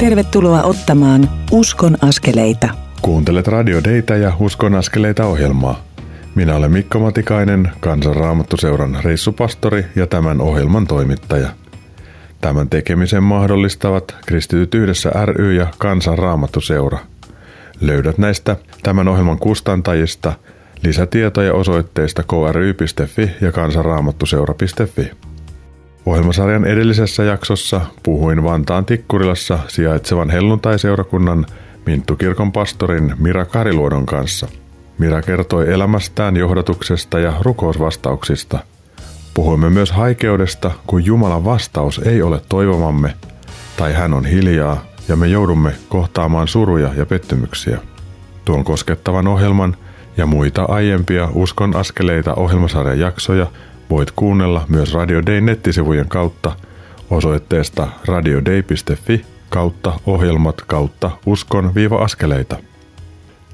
Tervetuloa ottamaan Uskon askeleita. Kuuntelet Radio Deitä ja Uskon askeleita ohjelmaa. Minä olen Mikko Matikainen, Kansanraamattuseuran reissupastori ja tämän ohjelman toimittaja. Tämän tekemisen mahdollistavat Kristityt yhdessä ry ja Kansanraamattuseura. Löydät näistä tämän ohjelman kustantajista lisätietoja osoitteista kry.fi ja kansanraamattuseura.fi. Ohjelmasarjan edellisessä jaksossa puhuin Vantaan Tikkurilassa sijaitsevan helluntaiseurakunnan Minttukirkon pastorin Mira Kariluodon kanssa. Mira kertoi elämästään, johdatuksesta ja rukousvastauksista. Puhuimme myös haikeudesta, kun Jumalan vastaus ei ole toivomamme, tai hän on hiljaa ja me joudumme kohtaamaan suruja ja pettymyksiä. Tuon koskettavan ohjelman ja muita aiempia Uskon askeleita ohjelmasarjan jaksoja – Voit kuunnella myös Radio Day nettisivujen kautta osoitteesta radiodei.fi kautta ohjelmat kautta uskon-askeleita.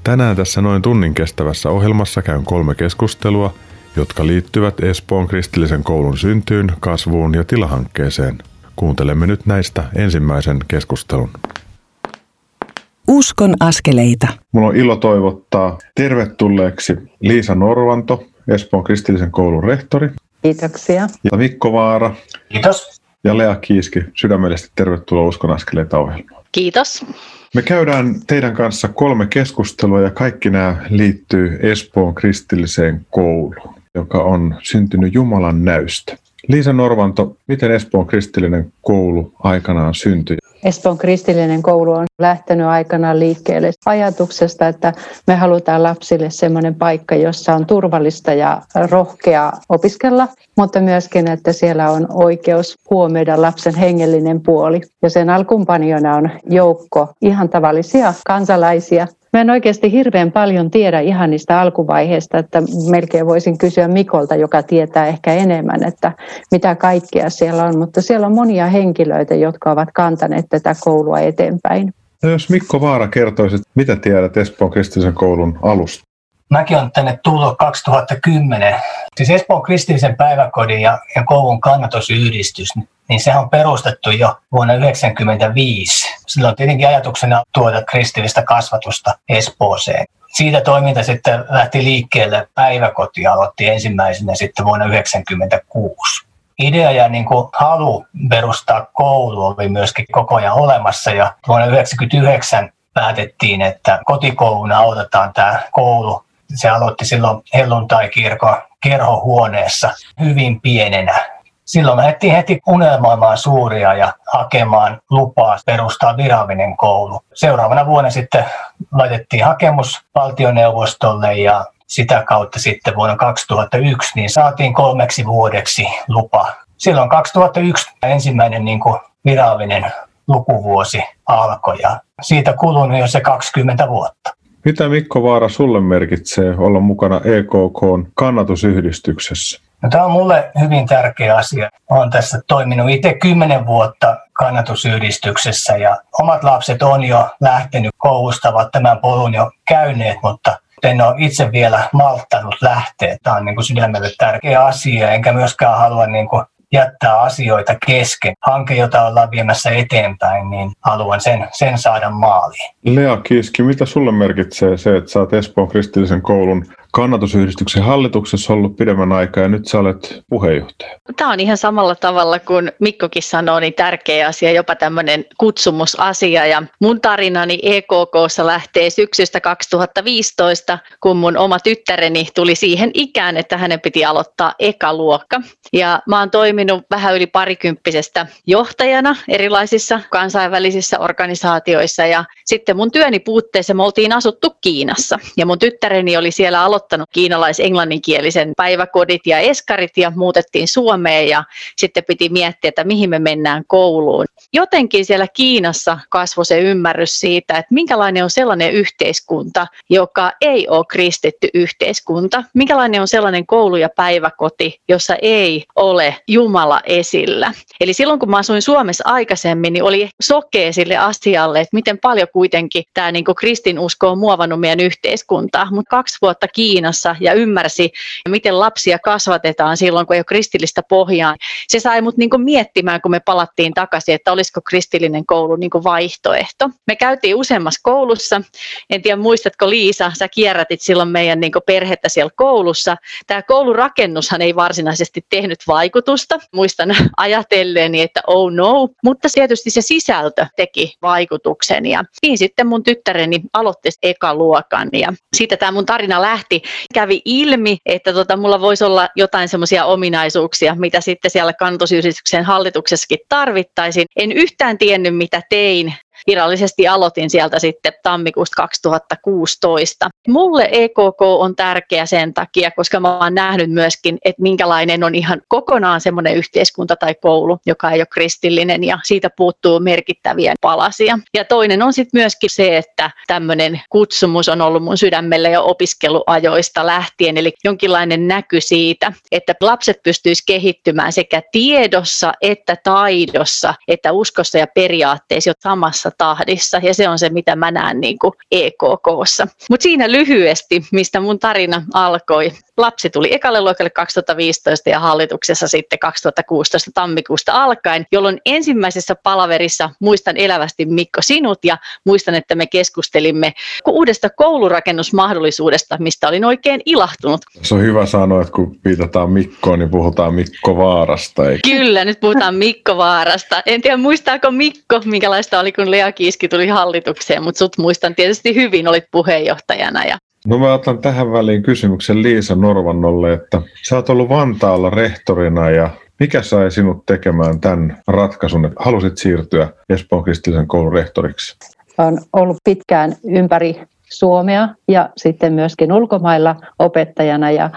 Tänään tässä noin tunnin kestävässä ohjelmassa käyn kolme keskustelua, jotka liittyvät Espoon kristillisen koulun syntyyn, kasvuun ja tilahankkeeseen. Kuuntelemme nyt näistä ensimmäisen keskustelun. Uskon askeleita. Mulla on ilo toivottaa tervetulleeksi Liisa Norvanto, Espoon kristillisen koulun rehtori. Kiitoksia. Ja Mikko Vaara. Kiitos. Ja Lea Kiiski, sydämellisesti tervetuloa Uskon askeleita ohjelmaan. Kiitos. Me käydään teidän kanssa kolme keskustelua ja kaikki nämä liittyy Espoon kristilliseen kouluun, joka on syntynyt Jumalan näystä. Liisa Norvanto, miten Espoon kristillinen koulu aikanaan syntyi? Espoon kristillinen koulu on lähtenyt aikanaan liikkeelle ajatuksesta, että me halutaan lapsille sellainen paikka, jossa on turvallista ja rohkea opiskella, mutta myöskin, että siellä on oikeus huomioida lapsen hengellinen puoli. Ja sen alkumpaniona on joukko ihan tavallisia kansalaisia, Mä en oikeasti hirveän paljon tiedä ihan niistä alkuvaiheista, että melkein voisin kysyä Mikolta, joka tietää ehkä enemmän, että mitä kaikkea siellä on. Mutta siellä on monia henkilöitä, jotka ovat kantaneet tätä koulua eteenpäin. No jos Mikko Vaara kertoisi, mitä tiedät Espoon kristillisen koulun alusta? Mäkin olen tänne tullut 2010. Siis Espoon kristillisen päiväkodin ja, ja koulun kannatusyhdistys, niin se on perustettu jo vuonna 1995. Silloin tietenkin ajatuksena tuoda kristillistä kasvatusta Espooseen. Siitä toiminta sitten lähti liikkeelle, päiväkoti aloitti ensimmäisenä sitten vuonna 1996 idea ja niin kuin halu perustaa koulu oli myöskin koko ajan olemassa ja vuonna 1999 päätettiin, että kotikouluna autetaan tämä koulu. Se aloitti silloin helluntai-kirkon kerhohuoneessa hyvin pienenä silloin lähdettiin heti unelmoimaan suuria ja hakemaan lupaa perustaa virallinen koulu. Seuraavana vuonna sitten laitettiin hakemus valtioneuvostolle ja sitä kautta sitten vuonna 2001 niin saatiin kolmeksi vuodeksi lupa. Silloin 2001 ensimmäinen niin kuin virallinen lukuvuosi alkoi ja siitä kulunut jo se 20 vuotta. Mitä Mikko Vaara sulle merkitsee olla mukana EKK kannatusyhdistyksessä? No, tämä on mulle hyvin tärkeä asia. Olen tässä toiminut itse kymmenen vuotta kannatusyhdistyksessä ja omat lapset on jo lähtenyt koulusta, ovat tämän polun jo käyneet, mutta en ole itse vielä malttanut lähteä. Tämä on niin kuin sydämelle tärkeä asia, enkä myöskään halua niin kuin jättää asioita kesken. Hanke, jota ollaan viemässä eteenpäin, niin haluan sen, sen saada maaliin. Lea Kiski, mitä sulle merkitsee se, että oot Espoon kristillisen koulun kannatusyhdistyksen hallituksessa ollut pidemmän aikaa ja nyt sä olet puheenjohtaja. Tämä on ihan samalla tavalla kuin Mikkokin sanoi, niin tärkeä asia, jopa tämmöinen kutsumusasia. Ja mun tarinani EKKssa lähtee syksystä 2015, kun mun oma tyttäreni tuli siihen ikään, että hänen piti aloittaa ekaluokka. Ja mä oon toiminut vähän yli parikymppisestä johtajana erilaisissa kansainvälisissä organisaatioissa ja sitten mun työni puutteessa me oltiin asuttu Kiinassa ja mun tyttäreni oli siellä aloittanut aloittanut kiinalais-englanninkielisen päiväkodit ja eskarit ja muutettiin Suomeen ja sitten piti miettiä, että mihin me mennään kouluun. Jotenkin siellä Kiinassa kasvoi se ymmärrys siitä, että minkälainen on sellainen yhteiskunta, joka ei ole kristitty yhteiskunta. Minkälainen on sellainen koulu ja päiväkoti, jossa ei ole Jumala esillä. Eli silloin kun mä asuin Suomessa aikaisemmin, niin oli sokea sille asialle, että miten paljon kuitenkin tämä niin kristinusko on muovannut meidän yhteiskuntaa. Mutta kaksi vuotta Kiinassa Kiinassa ja ymmärsi, miten lapsia kasvatetaan silloin, kun ei ole kristillistä pohjaa. Se sai mut niin miettimään, kun me palattiin takaisin, että olisiko kristillinen koulu niin vaihtoehto. Me käytiin useammassa koulussa. En tiedä, muistatko Liisa, sä kierrätit silloin meidän niin perhettä siellä koulussa. Tämä koulurakennushan ei varsinaisesti tehnyt vaikutusta. Muistan ajatelleeni, että oh no, mutta tietysti se sisältö teki vaikutuksen. Ja niin sitten mun tyttäreni aloitti ekaluokan ja siitä tämä mun tarina lähti. Kävi ilmi, että tota, mulla voisi olla jotain semmoisia ominaisuuksia, mitä sitten siellä kantosyhdistyksen hallituksessakin tarvittaisiin. En yhtään tiennyt, mitä tein virallisesti aloitin sieltä sitten tammikuusta 2016. Mulle EKK on tärkeä sen takia, koska mä oon nähnyt myöskin, että minkälainen on ihan kokonaan semmoinen yhteiskunta tai koulu, joka ei ole kristillinen ja siitä puuttuu merkittäviä palasia. Ja toinen on sitten myöskin se, että tämmöinen kutsumus on ollut mun sydämelle jo opiskeluajoista lähtien, eli jonkinlainen näky siitä, että lapset pystyisivät kehittymään sekä tiedossa että taidossa, että uskossa ja periaatteessa jo samassa tahdissa ja se on se, mitä mä näen niin EKKssa. Mutta siinä lyhyesti, mistä mun tarina alkoi. Lapsi tuli ekalle luokalle 2015 ja hallituksessa sitten 2016 tammikuusta alkaen, jolloin ensimmäisessä palaverissa muistan elävästi Mikko sinut ja muistan, että me keskustelimme uudesta koulurakennusmahdollisuudesta, mistä olin oikein ilahtunut. Se on hyvä sanoa, että kun viitataan Mikkoon, niin puhutaan Mikko Vaarasta. Eikä? Kyllä, nyt puhutaan Mikko Vaarasta. En tiedä, muistaako Mikko, minkälaista oli, kun Lea Kiiski tuli hallitukseen, mutta sut muistan tietysti hyvin, olit puheenjohtajana. Ja... No mä otan tähän väliin kysymyksen Liisa Norvannolle, että sä oot ollut Vantaalla rehtorina ja mikä sai sinut tekemään tämän ratkaisun, että halusit siirtyä Espoon kristillisen koulun rehtoriksi? Olen ollut pitkään ympäri Suomea ja sitten myöskin ulkomailla opettajana. Ja,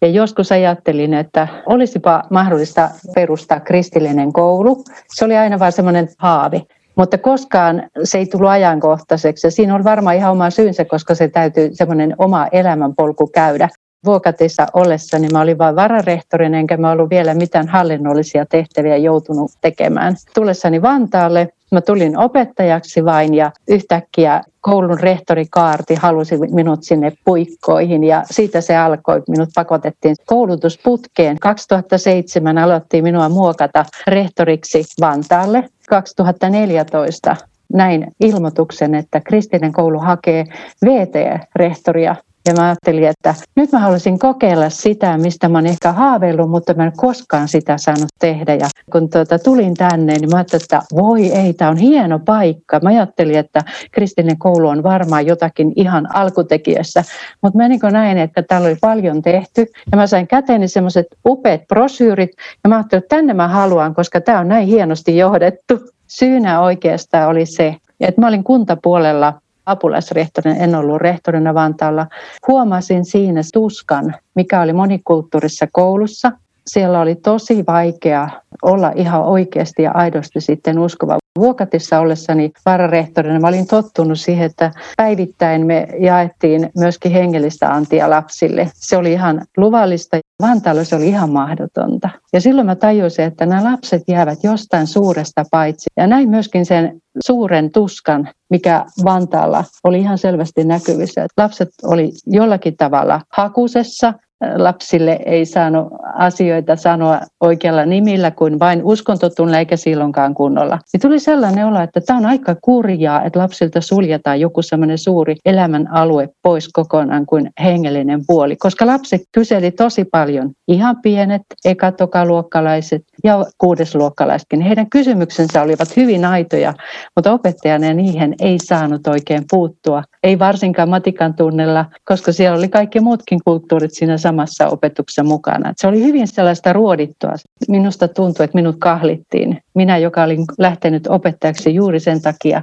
ja joskus ajattelin, että olisipa mahdollista perustaa kristillinen koulu. Se oli aina vain semmoinen haave. Mutta koskaan se ei tullut ajankohtaiseksi. Ja siinä on varmaan ihan oma syynsä, koska se täytyy semmoinen oma elämänpolku käydä. Vuokatissa ollessani mä olin vain vararehtorina, enkä mä ollut vielä mitään hallinnollisia tehtäviä joutunut tekemään. Tullessani Vantaalle mä tulin opettajaksi vain ja yhtäkkiä koulun rehtori Kaarti halusi minut sinne puikkoihin ja siitä se alkoi. Minut pakotettiin koulutusputkeen. 2007 aloitti minua muokata rehtoriksi Vantaalle. 2014 näin ilmoituksen, että kristillinen koulu hakee VT-rehtoria ja mä ajattelin, että nyt mä haluaisin kokeilla sitä, mistä mä oon ehkä haaveillut, mutta mä en koskaan sitä saanut tehdä. Ja kun tuota, tulin tänne, niin mä ajattelin, että voi ei, tämä on hieno paikka. Mä ajattelin, että kristillinen koulu on varmaan jotakin ihan alkutekijässä. Mutta mä niin näin, että täällä oli paljon tehty. Ja mä sain käteeni semmoiset upeat brosyyrit. Ja mä ajattelin, että tänne mä haluan, koska tämä on näin hienosti johdettu. Syynä oikeastaan oli se, että mä olin kuntapuolella apulaisrehtorina, en ollut rehtorina Vantaalla, huomasin siinä tuskan, mikä oli monikulttuurissa koulussa. Siellä oli tosi vaikea olla ihan oikeasti ja aidosti sitten uskova. Vuokatissa ollessani vararehtorina olin tottunut siihen, että päivittäin me jaettiin myöskin hengellistä antia lapsille. Se oli ihan luvallista. Vantaalla se oli ihan mahdotonta. Ja silloin mä tajusin, että nämä lapset jäävät jostain suuresta paitsi. Ja näin myöskin sen suuren tuskan, mikä Vantaalla oli ihan selvästi näkyvissä. Lapset oli jollakin tavalla hakusessa, lapsille ei saanut asioita sanoa oikealla nimillä kuin vain uskontotunne eikä silloinkaan kunnolla. Niin tuli sellainen olo, että tämä on aika kurjaa, että lapsilta suljetaan joku sellainen suuri elämän alue pois kokonaan kuin hengellinen puoli, koska lapset kyseli tosi paljon, ihan pienet, ekatokaluokkalaiset ja kuudesluokkalaisetkin. Heidän kysymyksensä olivat hyvin aitoja, mutta opettajana niihin ei saanut oikein puuttua. Ei varsinkaan matikan tunnella, koska siellä oli kaikki muutkin kulttuurit siinä samassa opetuksessa mukana. Se oli hyvin sellaista ruodittua. Minusta tuntui, että minut kahlittiin. Minä, joka olin lähtenyt opettajaksi juuri sen takia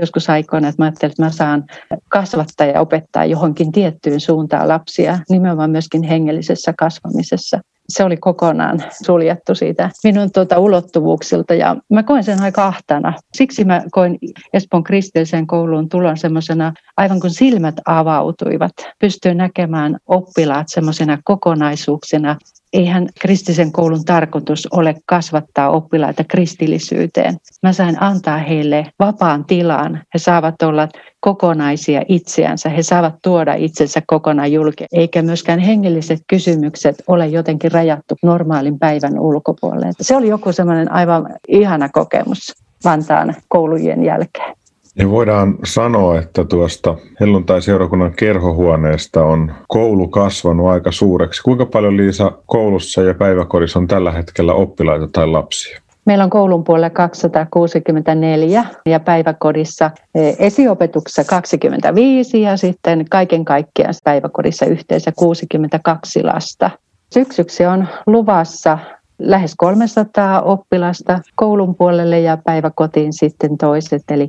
joskus aikoina, että mä ajattelin, että mä saan kasvattaa ja opettaa johonkin tiettyyn suuntaan lapsia, nimenomaan myöskin hengellisessä kasvamisessa se oli kokonaan suljettu siitä minun tuota ulottuvuuksilta ja mä koin sen aika ahtana. Siksi mä koin Espoon kristillisen kouluun tulon semmoisena aivan kuin silmät avautuivat. Pystyin näkemään oppilaat semmoisena kokonaisuuksina eihän kristisen koulun tarkoitus ole kasvattaa oppilaita kristillisyyteen. Mä sain antaa heille vapaan tilan. He saavat olla kokonaisia itseänsä. He saavat tuoda itsensä kokonaan julki, eikä myöskään hengelliset kysymykset ole jotenkin rajattu normaalin päivän ulkopuolelle. Se oli joku semmoinen aivan ihana kokemus Vantaan koulujen jälkeen. Niin voidaan sanoa, että tuosta helluntai-seurakunnan kerhohuoneesta on koulu kasvanut aika suureksi. Kuinka paljon Liisa koulussa ja päiväkodissa on tällä hetkellä oppilaita tai lapsia? Meillä on koulun puolella 264 ja päiväkodissa e, esiopetuksessa 25 ja sitten kaiken kaikkiaan päiväkodissa yhteensä 62 lasta. Syksyksi on luvassa lähes 300 oppilasta koulun puolelle ja päiväkotiin sitten toiset, eli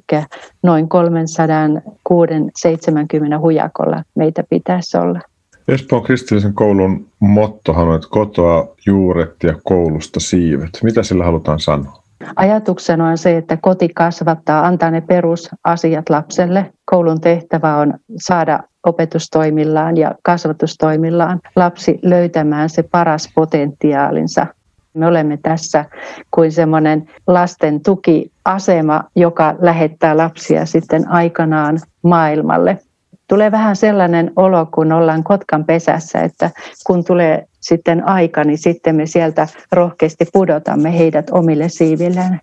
noin 370 hujakolla meitä pitäisi olla. Espoon kristillisen koulun mottohan on, että kotoa juuret ja koulusta siivet. Mitä sillä halutaan sanoa? Ajatuksena on se, että koti kasvattaa, antaa ne perusasiat lapselle. Koulun tehtävä on saada opetustoimillaan ja kasvatustoimillaan lapsi löytämään se paras potentiaalinsa me olemme tässä kuin semmoinen lasten tukiasema, joka lähettää lapsia sitten aikanaan maailmalle. Tulee vähän sellainen olo, kun ollaan Kotkan pesässä, että kun tulee sitten aika, niin sitten me sieltä rohkeasti pudotamme heidät omille siivilleen.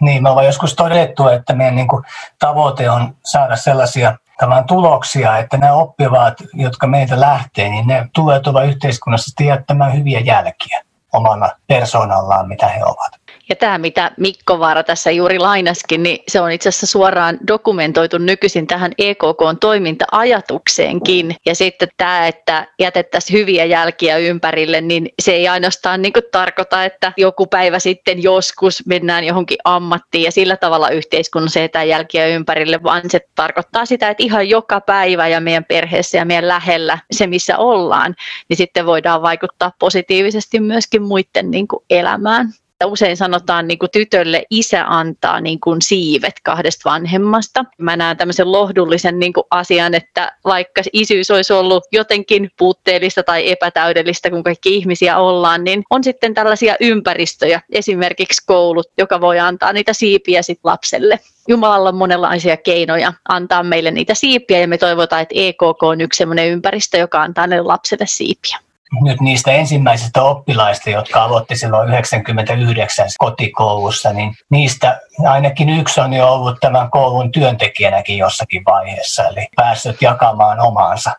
Niin, me ollaan joskus todettu, että meidän niin kuin, tavoite on saada sellaisia tämän tuloksia, että nämä oppivaat, jotka meiltä lähtee, niin ne tulee tulla yhteiskunnassa jättämään hyviä jälkiä omana persoonallaan, mitä he ovat. Ja tämä, mitä Mikko Vaara tässä juuri lainaskin, niin se on itse asiassa suoraan dokumentoitu nykyisin tähän EKK-toiminta-ajatukseenkin. Ja sitten tämä, että jätettäisiin hyviä jälkiä ympärille, niin se ei ainoastaan niin tarkoita, että joku päivä sitten joskus mennään johonkin ammattiin ja sillä tavalla yhteiskunnassa jätetään jälkiä ympärille, vaan se tarkoittaa sitä, että ihan joka päivä ja meidän perheessä ja meidän lähellä se, missä ollaan, niin sitten voidaan vaikuttaa positiivisesti myöskin muiden niin elämään että usein sanotaan niin kuin tytölle isä antaa niin kuin siivet kahdesta vanhemmasta. Mä näen tämmöisen lohdullisen niin kuin asian, että vaikka isyys olisi ollut jotenkin puutteellista tai epätäydellistä, kun kaikki ihmisiä ollaan, niin on sitten tällaisia ympäristöjä, esimerkiksi koulut, joka voi antaa niitä siipiä sit lapselle. Jumalalla on monenlaisia keinoja antaa meille niitä siipiä ja me toivotaan, että EKK on yksi sellainen ympäristö, joka antaa ne lapselle siipiä nyt niistä ensimmäisistä oppilaista, jotka aloitti silloin 99 kotikoulussa, niin niistä ainakin yksi on jo ollut tämän koulun työntekijänäkin jossakin vaiheessa, eli päässyt jakamaan omaansa.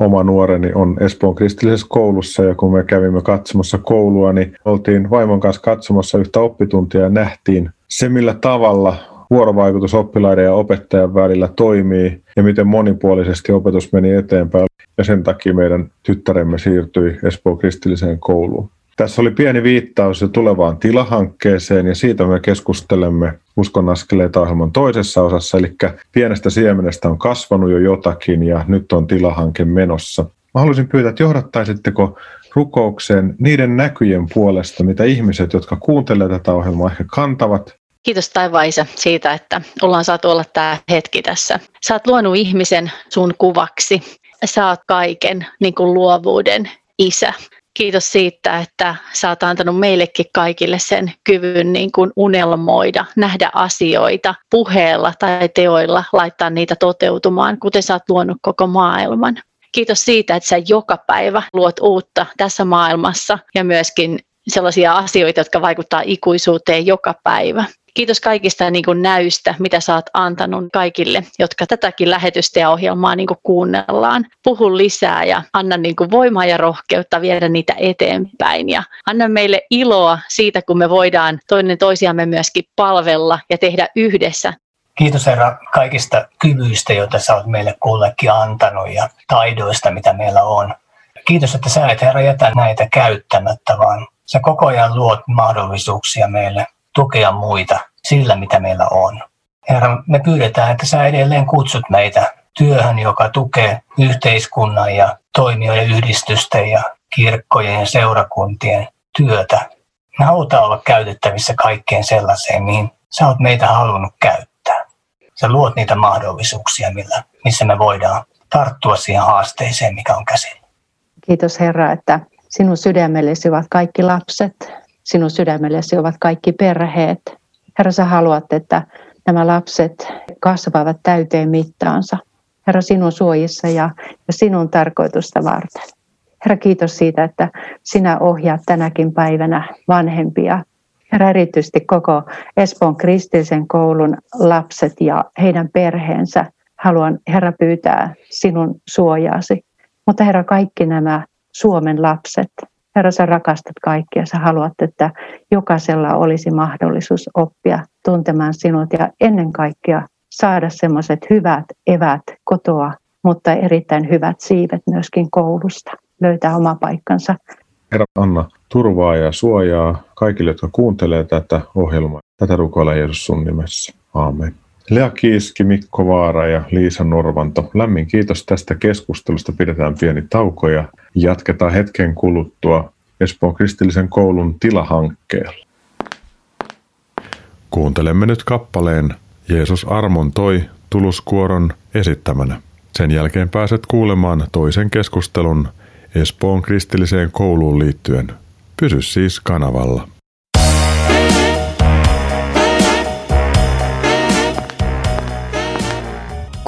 Oma nuoreni on Espoon kristillisessä koulussa ja kun me kävimme katsomassa koulua, niin oltiin vaimon kanssa katsomassa yhtä oppituntia ja nähtiin se, millä tavalla vuorovaikutus oppilaiden ja opettajan välillä toimii ja miten monipuolisesti opetus meni eteenpäin. Ja sen takia meidän tyttäremme siirtyi Espoon kristilliseen kouluun. Tässä oli pieni viittaus jo tulevaan tilahankkeeseen ja siitä me keskustelemme Uskon askeleita ohjelman toisessa osassa, eli pienestä siemenestä on kasvanut jo jotakin ja nyt on tilahanke menossa. Mä haluaisin pyytää, että johdattaisitteko rukoukseen niiden näkyjen puolesta, mitä ihmiset, jotka kuuntelevat tätä ohjelmaa, ehkä kantavat Kiitos taivaisa siitä, että ollaan saatu olla tämä hetki tässä. Sä oot luonut ihmisen sun kuvaksi. Sä oot kaiken niin kuin luovuuden isä. Kiitos siitä, että sä oot antanut meillekin kaikille sen kyvyn niin kuin unelmoida, nähdä asioita puheella tai teoilla, laittaa niitä toteutumaan, kuten sä oot luonut koko maailman. Kiitos siitä, että sä joka päivä luot uutta tässä maailmassa ja myöskin sellaisia asioita, jotka vaikuttaa ikuisuuteen joka päivä. Kiitos kaikista niin kuin näystä, mitä oot antanut kaikille, jotka tätäkin lähetystä ja ohjelmaa niin kuin kuunnellaan. Puhu lisää ja anna niin kuin voimaa ja rohkeutta viedä niitä eteenpäin. Ja anna meille iloa siitä, kun me voidaan toinen toisiamme myöskin palvella ja tehdä yhdessä Kiitos Herra kaikista kyvyistä, joita sä oot meille kullekin antanut ja taidoista, mitä meillä on. Kiitos, että sä et Herra jätä näitä käyttämättä, vaan sä koko ajan luot mahdollisuuksia meille tukea muita sillä, mitä meillä on. Herra, me pyydetään, että sä edelleen kutsut meitä työhön, joka tukee yhteiskunnan ja toimijoiden yhdistysten ja kirkkojen ja seurakuntien työtä. Me halutaan olla käytettävissä kaikkeen sellaiseen, mihin sä oot meitä halunnut käyttää. Sä luot niitä mahdollisuuksia, millä, missä me voidaan tarttua siihen haasteeseen, mikä on käsillä. Kiitos Herra, että Sinun sydämellesi ovat kaikki lapset, sinun sydämellesi ovat kaikki perheet. Herra, sä haluat, että nämä lapset kasvavat täyteen mittaansa. Herra, sinun suojissa ja, ja sinun tarkoitusta varten. Herra, kiitos siitä, että sinä ohjaat tänäkin päivänä vanhempia. Herra, erityisesti koko Espoon kristillisen koulun lapset ja heidän perheensä. Haluan, Herra, pyytää sinun suojaasi. Mutta Herra, kaikki nämä Suomen lapset, Herra, sä rakastat kaikkia. Sä haluat, että jokaisella olisi mahdollisuus oppia tuntemaan sinut ja ennen kaikkea saada semmoiset hyvät evät kotoa, mutta erittäin hyvät siivet myöskin koulusta. Löytää oma paikkansa. Herra Anna, turvaa ja suojaa kaikille, jotka kuuntelee tätä ohjelmaa. Tätä rukoilla Jeesus sun nimessä. Aamen. Lea Kiiski, Mikko Vaara ja Liisa Norvanto, lämmin kiitos tästä keskustelusta. Pidetään pieni tauko ja jatketaan hetken kuluttua Espoon kristillisen koulun tilahankkeella. Kuuntelemme nyt kappaleen Jeesus armon toi tuluskuoron esittämänä. Sen jälkeen pääset kuulemaan toisen keskustelun Espoon kristilliseen kouluun liittyen. Pysy siis kanavalla.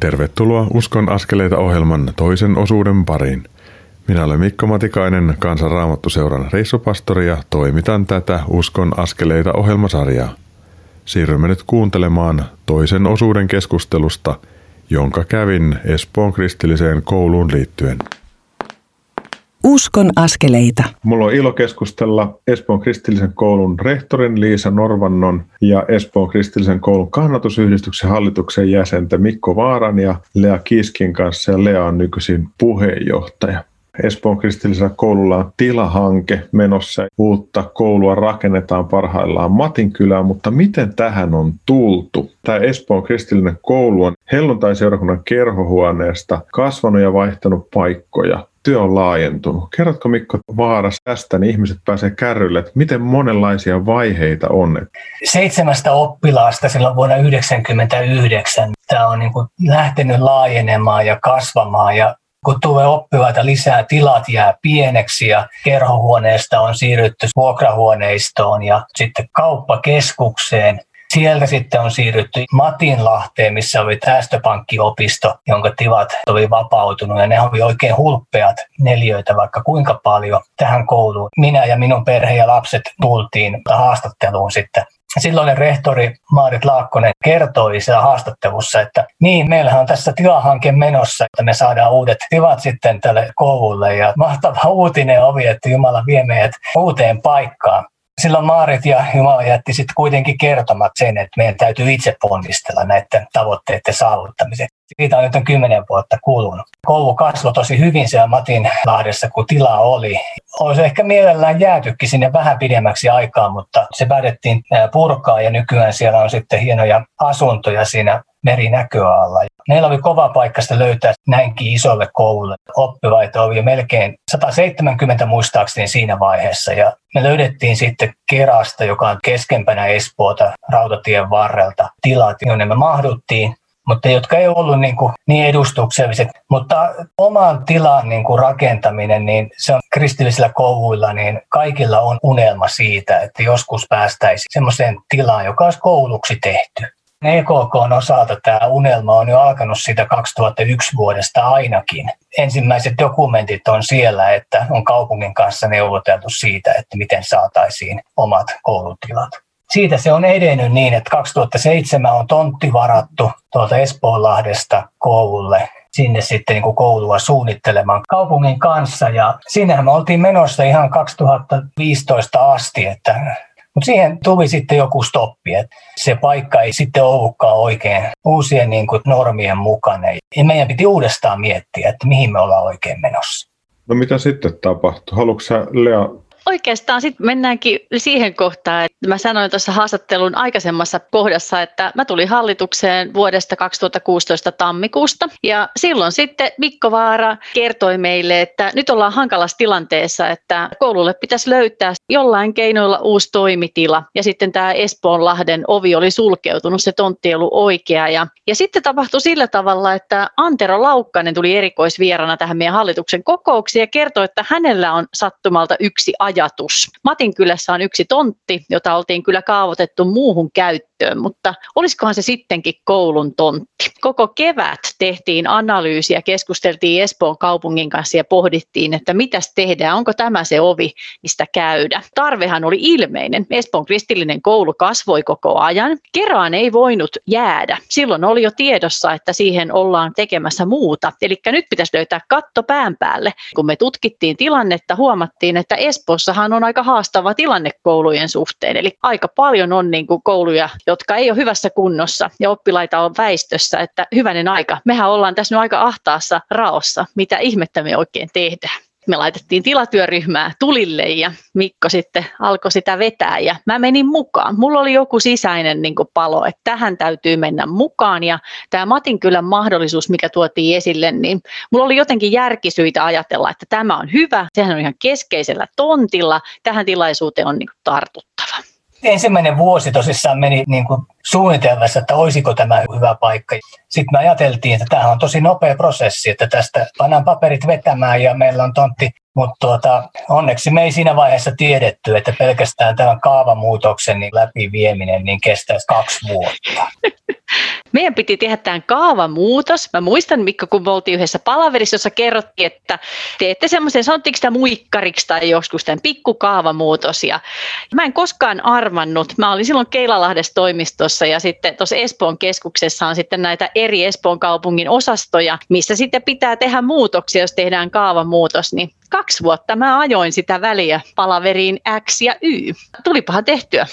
Tervetuloa Uskon askeleita ohjelman toisen osuuden pariin. Minä olen Mikko Matikainen, Kansanraamattuseuran reissupastori ja toimitan tätä Uskon askeleita ohjelmasarjaa. Siirrymme nyt kuuntelemaan toisen osuuden keskustelusta, jonka kävin Espoon kristilliseen kouluun liittyen. Uskon askeleita. Mulla on ilo keskustella Espoon kristillisen koulun rehtorin Liisa Norvannon ja Espoon kristillisen koulun kannatusyhdistyksen hallituksen jäsentä Mikko Vaaran ja Lea Kiskin kanssa. Lea on nykyisin puheenjohtaja. Espoon kristillisellä koululla on tilahanke menossa. Uutta koulua rakennetaan parhaillaan Matinkylään, mutta miten tähän on tultu? Tämä Espoon kristillinen koulu on helluntai-seurakunnan kerhohuoneesta kasvanut ja vaihtanut paikkoja työ on laajentunut. Kerrotko Mikko Vaaras tästä, niin ihmiset pääsee kärrylle, että miten monenlaisia vaiheita on? Seitsemästä oppilaasta silloin vuonna 1999 tämä on niin kuin lähtenyt laajenemaan ja kasvamaan ja kun tulee oppilaita lisää, tilat jää pieneksi ja kerhohuoneesta on siirrytty vuokrahuoneistoon ja sitten kauppakeskukseen. Sieltä sitten on siirrytty Matinlahteen, missä oli säästöpankkiopisto, jonka tilat oli vapautunut. Ja ne oli oikein hulppeat neljöitä vaikka kuinka paljon tähän kouluun. Minä ja minun perhe ja lapset tultiin haastatteluun sitten. Silloinen rehtori Maarit Laakkonen kertoi siellä haastattelussa, että niin, meillähän on tässä tilahanke menossa, että me saadaan uudet tilat sitten tälle koululle. Ja mahtava uutinen oli, että Jumala vie meidät uuteen paikkaan silloin Maarit ja Jumala jätti sitten kuitenkin kertomat sen, että meidän täytyy itse ponnistella näiden tavoitteiden saavuttamiseen. Siitä on nyt on kymmenen vuotta kulunut. Koulu kasvoi tosi hyvin siellä Matinlahdessa, kun tilaa oli. Olisi ehkä mielellään jäätykin sinne vähän pidemmäksi aikaa, mutta se päätettiin purkaa ja nykyään siellä on sitten hienoja asuntoja siinä merinäköalalla. Meillä oli kova paikka sitä löytää näinkin isolle koululle. Oppilaita oli melkein 170 muistaakseni siinä vaiheessa. Ja me löydettiin sitten Kerasta, joka on keskempänä Espoota rautatien varrelta, tilat, jonne me mahduttiin mutta jotka ei ollut niin, kuin niin edustukselliset. Mutta oman tilan niin kuin rakentaminen, niin se on kristillisillä kouluilla, niin kaikilla on unelma siitä, että joskus päästäisiin semmoiseen tilaan, joka olisi kouluksi tehty. EKK osalta tämä unelma on jo alkanut siitä 2001 vuodesta ainakin. Ensimmäiset dokumentit on siellä, että on kaupungin kanssa neuvoteltu siitä, että miten saataisiin omat koulutilat. Siitä se on edennyt niin, että 2007 on tontti varattu tuolta Espoonlahdesta koululle sinne sitten niin kuin koulua suunnittelemaan kaupungin kanssa. Ja sinnehän me oltiin menossa ihan 2015 asti, että mutta siihen tuli sitten joku stoppi, että se paikka ei sitten ollutkaan oikein uusien niin kuin normien mukana. Ja meidän piti uudestaan miettiä, että mihin me ollaan oikein menossa. No mitä sitten tapahtui? Haluatko sä Lea oikeastaan sitten mennäänkin siihen kohtaan, että mä sanoin tuossa haastattelun aikaisemmassa kohdassa, että mä tulin hallitukseen vuodesta 2016 tammikuusta. Ja silloin sitten Mikko Vaara kertoi meille, että nyt ollaan hankalassa tilanteessa, että koululle pitäisi löytää jollain keinoilla uusi toimitila. Ja sitten tämä Espoonlahden ovi oli sulkeutunut, se tontti ei ollut oikea. Ja, ja sitten tapahtui sillä tavalla, että Antero Laukkanen tuli erikoisvierana tähän meidän hallituksen kokouksiin ja kertoi, että hänellä on sattumalta yksi ajatus. Matin kylässä on yksi tontti, jota oltiin kyllä kaavoitettu muuhun käyttöön, mutta olisikohan se sittenkin koulun tontti? Koko kevät tehtiin analyysiä, keskusteltiin Espoon kaupungin kanssa ja pohdittiin, että mitäs tehdään, onko tämä se ovi, mistä käydä. Tarvehan oli ilmeinen. Espoon kristillinen koulu kasvoi koko ajan. Keraan ei voinut jäädä. Silloin oli jo tiedossa, että siihen ollaan tekemässä muuta. Eli nyt pitäisi löytää katto pään päälle. Kun me tutkittiin tilannetta, huomattiin, että Espoossahan on aika haastava tilanne koulujen suhteen. Eli aika paljon on niin kuin kouluja, jotka ei ole hyvässä kunnossa ja oppilaita on väistössä, että hyvänen aika. Mehän ollaan tässä nyt aika ahtaassa raossa. Mitä ihmettä me oikein tehdään? me laitettiin tilatyöryhmää tulille ja Mikko sitten alkoi sitä vetää ja mä menin mukaan. Mulla oli joku sisäinen niin palo, että tähän täytyy mennä mukaan ja tämä Matin kyllä mahdollisuus, mikä tuotiin esille, niin mulla oli jotenkin järkisyitä ajatella, että tämä on hyvä, sehän on ihan keskeisellä tontilla, tähän tilaisuuteen on niin tartuttava ensimmäinen vuosi tosissaan meni niin kuin suunnitelmassa, että olisiko tämä hyvä paikka. Sitten me ajateltiin, että tämä on tosi nopea prosessi, että tästä pannaan paperit vetämään ja meillä on tontti. Mutta tuota, onneksi me ei siinä vaiheessa tiedetty, että pelkästään tämän kaavamuutoksen niin läpivieminen niin kestäisi kaksi vuotta. Meidän piti tehdä tämän kaavamuutos. Mä muistan, Mikko, kun me oltiin yhdessä palaverissa, jossa kerrottiin, että teette semmoisen, sanottiinko sitä muikkariksi tai joskus tämän pikkukaavamuutos. Ja mä en koskaan arvannut. Mä olin silloin Keilalahdessa toimistossa ja sitten tuossa Espoon keskuksessa on sitten näitä eri Espoon kaupungin osastoja, missä sitten pitää tehdä muutoksia, jos tehdään kaavamuutos. Niin kaksi vuotta mä ajoin sitä väliä palaveriin X ja Y. Tulipahan tehtyä.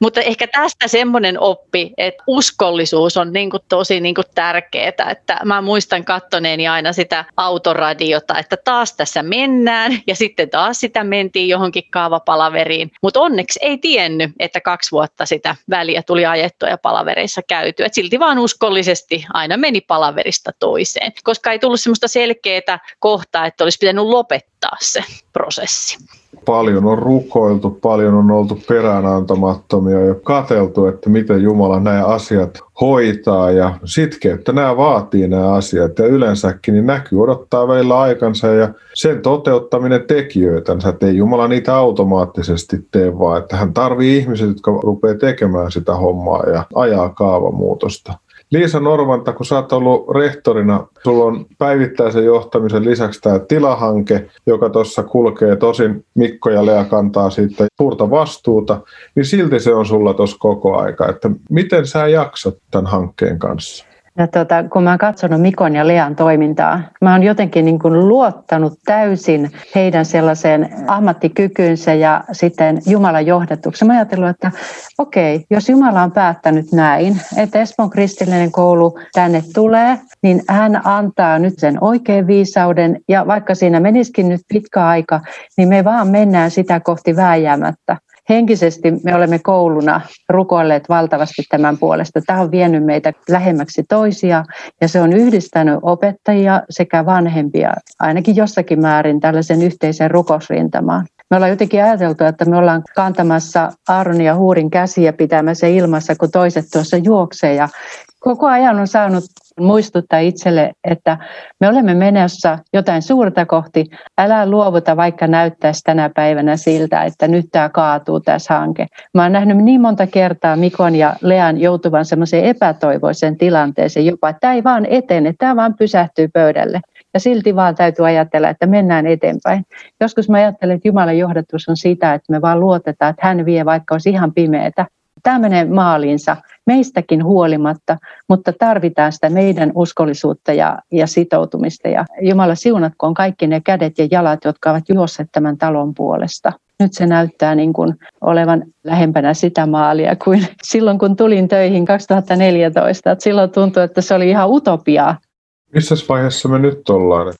Mutta ehkä tästä semmoinen oppi, että uskollisuus on niin kuin tosi niin kuin tärkeää. Että mä muistan kattoneeni aina sitä autoradiota, että taas tässä mennään ja sitten taas sitä mentiin johonkin kaavapalaveriin. Mutta onneksi ei tiennyt, että kaksi vuotta sitä väliä tuli ajettua ja palavereissa käyty. Et silti vaan uskollisesti aina meni palaverista toiseen, koska ei tullut semmoista selkeää kohtaa, että olisi pitänyt lopettaa se prosessi paljon on rukoiltu, paljon on oltu peräänantamattomia ja kateltu, että miten Jumala nämä asiat hoitaa ja sitkeyttä nämä vaatii nämä asiat ja yleensäkin niin näkyy odottaa välillä aikansa ja sen toteuttaminen tekijöitänsä, että ei Jumala niitä automaattisesti tee vaan, että hän tarvii ihmiset, jotka rupeaa tekemään sitä hommaa ja ajaa kaavamuutosta. Liisa Normanta, kun sä oot ollut rehtorina, sulla on päivittäisen johtamisen lisäksi tämä tilahanke, joka tuossa kulkee, tosin Mikko ja Lea kantaa siitä suurta vastuuta, niin silti se on sulla tuossa koko aika. Että miten sä jaksat tämän hankkeen kanssa? Ja tuota, kun mä oon katsonut Mikon ja Lean toimintaa, mä oon jotenkin niin kuin luottanut täysin heidän sellaiseen ammattikykyynsä ja sitten Jumalan johdatukseen. Mä ajatellut, että okei, jos Jumala on päättänyt näin, että Espoon kristillinen koulu tänne tulee, niin hän antaa nyt sen oikein viisauden ja vaikka siinä menisikin nyt pitkä aika, niin me vaan mennään sitä kohti vääjäämättä henkisesti me olemme kouluna rukoilleet valtavasti tämän puolesta. Tämä on vienyt meitä lähemmäksi toisia ja se on yhdistänyt opettajia sekä vanhempia ainakin jossakin määrin tällaisen yhteisen rukosrintamaan. Me ollaan jotenkin ajateltu, että me ollaan kantamassa Aaron ja Huurin käsiä pitämässä ilmassa, kun toiset tuossa juoksee. Ja koko ajan on saanut muistuttaa itselle, että me olemme menossa jotain suurta kohti. Älä luovuta, vaikka näyttäisi tänä päivänä siltä, että nyt tämä kaatuu tässä hanke. Mä oon nähnyt niin monta kertaa Mikon ja Lean joutuvan semmoiseen epätoivoiseen tilanteeseen jopa, että tämä ei vaan etene, tämä vaan pysähtyy pöydälle. Ja silti vaan täytyy ajatella, että mennään eteenpäin. Joskus mä ajattelen, että Jumalan johdatus on sitä, että me vaan luotetaan, että hän vie, vaikka olisi ihan pimeätä. Tämä menee maaliinsa meistäkin huolimatta, mutta tarvitaan sitä meidän uskollisuutta ja, ja sitoutumista. Ja Jumala siunatkoon kaikki ne kädet ja jalat, jotka ovat juosseet tämän talon puolesta. Nyt se näyttää niin kuin olevan lähempänä sitä maalia kuin silloin, kun tulin töihin 2014. Että silloin tuntui, että se oli ihan utopiaa. Missä vaiheessa me nyt ollaan?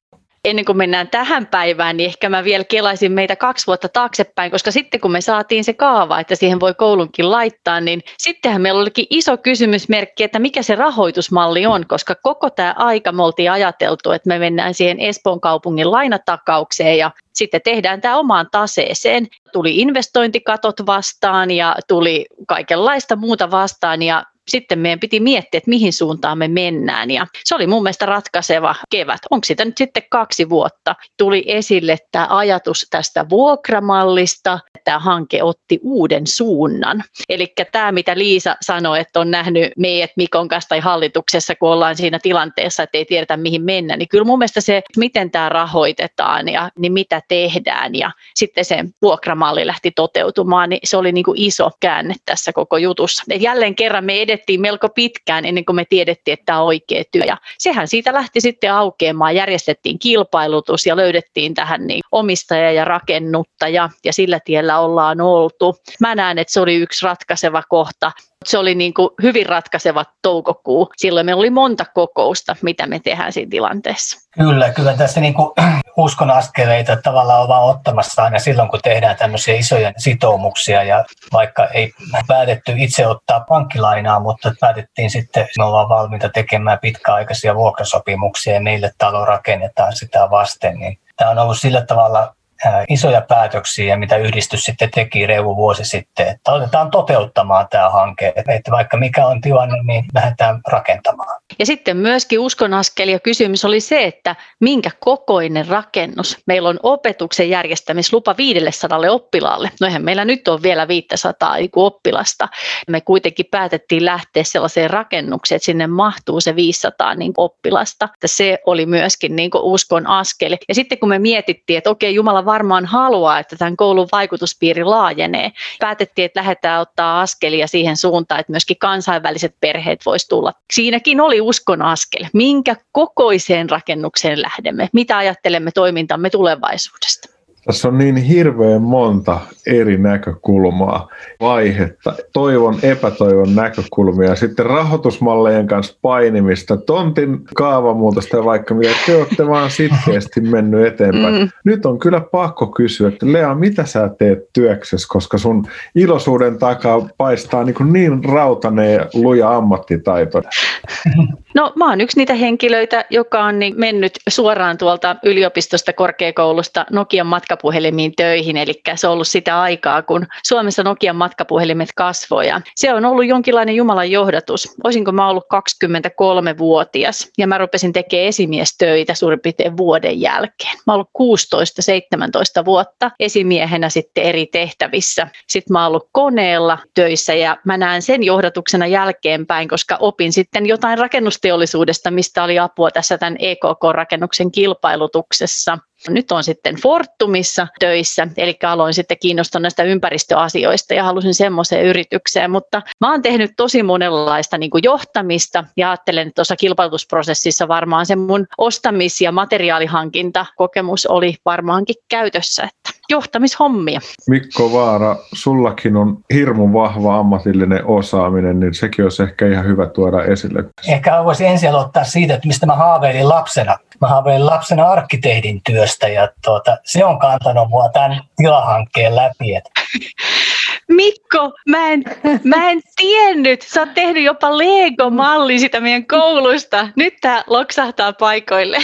Ennen kuin mennään tähän päivään, niin ehkä mä vielä kelaisin meitä kaksi vuotta taaksepäin, koska sitten kun me saatiin se kaava, että siihen voi koulunkin laittaa, niin sittenhän meillä olikin iso kysymysmerkki, että mikä se rahoitusmalli on, koska koko tämä aika me oltiin ajateltu, että me mennään siihen Espoon kaupungin lainatakaukseen ja sitten tehdään tämä omaan taseeseen. Tuli investointikatot vastaan ja tuli kaikenlaista muuta vastaan ja sitten meidän piti miettiä, että mihin suuntaan me mennään. Ja se oli mun mielestä ratkaiseva kevät. Onko sitä nyt sitten kaksi vuotta? Tuli esille tämä ajatus tästä vuokramallista. Tämä hanke otti uuden suunnan. Eli tämä, mitä Liisa sanoi, että on nähnyt meidät Mikon kanssa tai hallituksessa, kun ollaan siinä tilanteessa, että ei tiedetä mihin mennä, niin kyllä mun mielestä se, miten tämä rahoitetaan ja niin mitä tehdään ja sitten se vuokramalli lähti toteutumaan, niin se oli niin kuin iso käänne tässä koko jutussa. Et jälleen kerran me elettiin melko pitkään ennen kuin me tiedettiin, että tämä on oikea työ. Ja sehän siitä lähti sitten aukeamaan, järjestettiin kilpailutus ja löydettiin tähän niin omistaja ja rakennuttaja ja sillä tiellä ollaan oltu. Mä näen, että se oli yksi ratkaiseva kohta se oli niin kuin hyvin ratkaiseva toukokuu. Silloin meillä oli monta kokousta, mitä me tehdään siinä tilanteessa. Kyllä, kyllä tässä niin kuin uskon askeleita tavallaan on vaan ottamassa aina silloin, kun tehdään tämmöisiä isoja sitoumuksia. Ja vaikka ei päätetty itse ottaa pankkilainaa, mutta päätettiin sitten, me ollaan valmiita tekemään pitkäaikaisia vuokrasopimuksia ja meille talo rakennetaan sitä vasten, niin tämä on ollut sillä tavalla isoja päätöksiä, mitä yhdistys sitten teki reilu vuosi sitten, että otetaan toteuttamaan tämä hanke, että vaikka mikä on tilanne, niin lähdetään rakentamaan. Ja sitten myöskin uskonaskel ja kysymys oli se, että minkä kokoinen rakennus. Meillä on opetuksen järjestämislupa 500 oppilaalle. No eihän meillä nyt on vielä 500 oppilasta. Me kuitenkin päätettiin lähteä sellaiseen rakennukseen, että sinne mahtuu se 500 niin oppilasta. Se oli myöskin niin uskon askel. Ja sitten kun me mietittiin, että okei, Jumala varmaan haluaa, että tämän koulun vaikutuspiiri laajenee. Päätettiin, että lähdetään ottaa askelia siihen suuntaan, että myöskin kansainväliset perheet voisi tulla. Siinäkin oli uskon askel. Minkä kokoiseen rakennukseen lähdemme? Mitä ajattelemme toimintamme tulevaisuudesta? Tässä on niin hirveän monta eri näkökulmaa, vaihetta, toivon, epätoivon näkökulmia sitten rahoitusmallejen kanssa painimista, tontin kaavamuutosta ja vaikka mitä te olette vaan sitkeästi mennyt eteenpäin. Mm. Nyt on kyllä pakko kysyä, että Lea, mitä sä teet työksessä, koska sun iloisuuden takaa paistaa niin, niin rautainen ja luja ammattitaito. No mä oon yksi niitä henkilöitä, joka on niin mennyt suoraan tuolta yliopistosta korkeakoulusta Nokian matkapuhelimiin töihin, eli se on ollut sitä aikaa, kun Suomessa Nokian matkapuhelimet kasvoja. Se on ollut jonkinlainen Jumalan johdatus. Olisinko mä ollut 23-vuotias ja mä rupesin tekemään esimiestöitä suurin piirtein vuoden jälkeen. Mä oon ollut 16-17 vuotta esimiehenä sitten eri tehtävissä. Sitten mä oon ollut koneella töissä ja mä näen sen johdatuksena jälkeenpäin, koska opin sitten jotain rakennusteollisuudesta, mistä oli apua tässä tämän EKK-rakennuksen kilpailutuksessa. Nyt on sitten Fortumissa töissä, eli aloin sitten kiinnostua näistä ympäristöasioista ja halusin semmoiseen yritykseen, mutta mä oon tehnyt tosi monenlaista niin kuin johtamista ja ajattelen, että tuossa kilpailutusprosessissa varmaan se mun ostamis- ja materiaalihankinta kokemus oli varmaankin käytössä, että johtamishommia. Mikko Vaara, sullakin on hirmu vahva ammatillinen osaaminen, niin sekin olisi ehkä ihan hyvä tuoda esille. Ehkä voisin ensin aloittaa siitä, että mistä mä haaveilin lapsena. Mä haaveilin lapsena arkkitehdin työstä ja tuota, se on kantanut mua tämän tilahankkeen läpi. Että Mikko, mä en, mä en tiennyt. Sä oot tehnyt jopa Lego-malli sitä meidän koulusta. Nyt tää loksahtaa paikoille.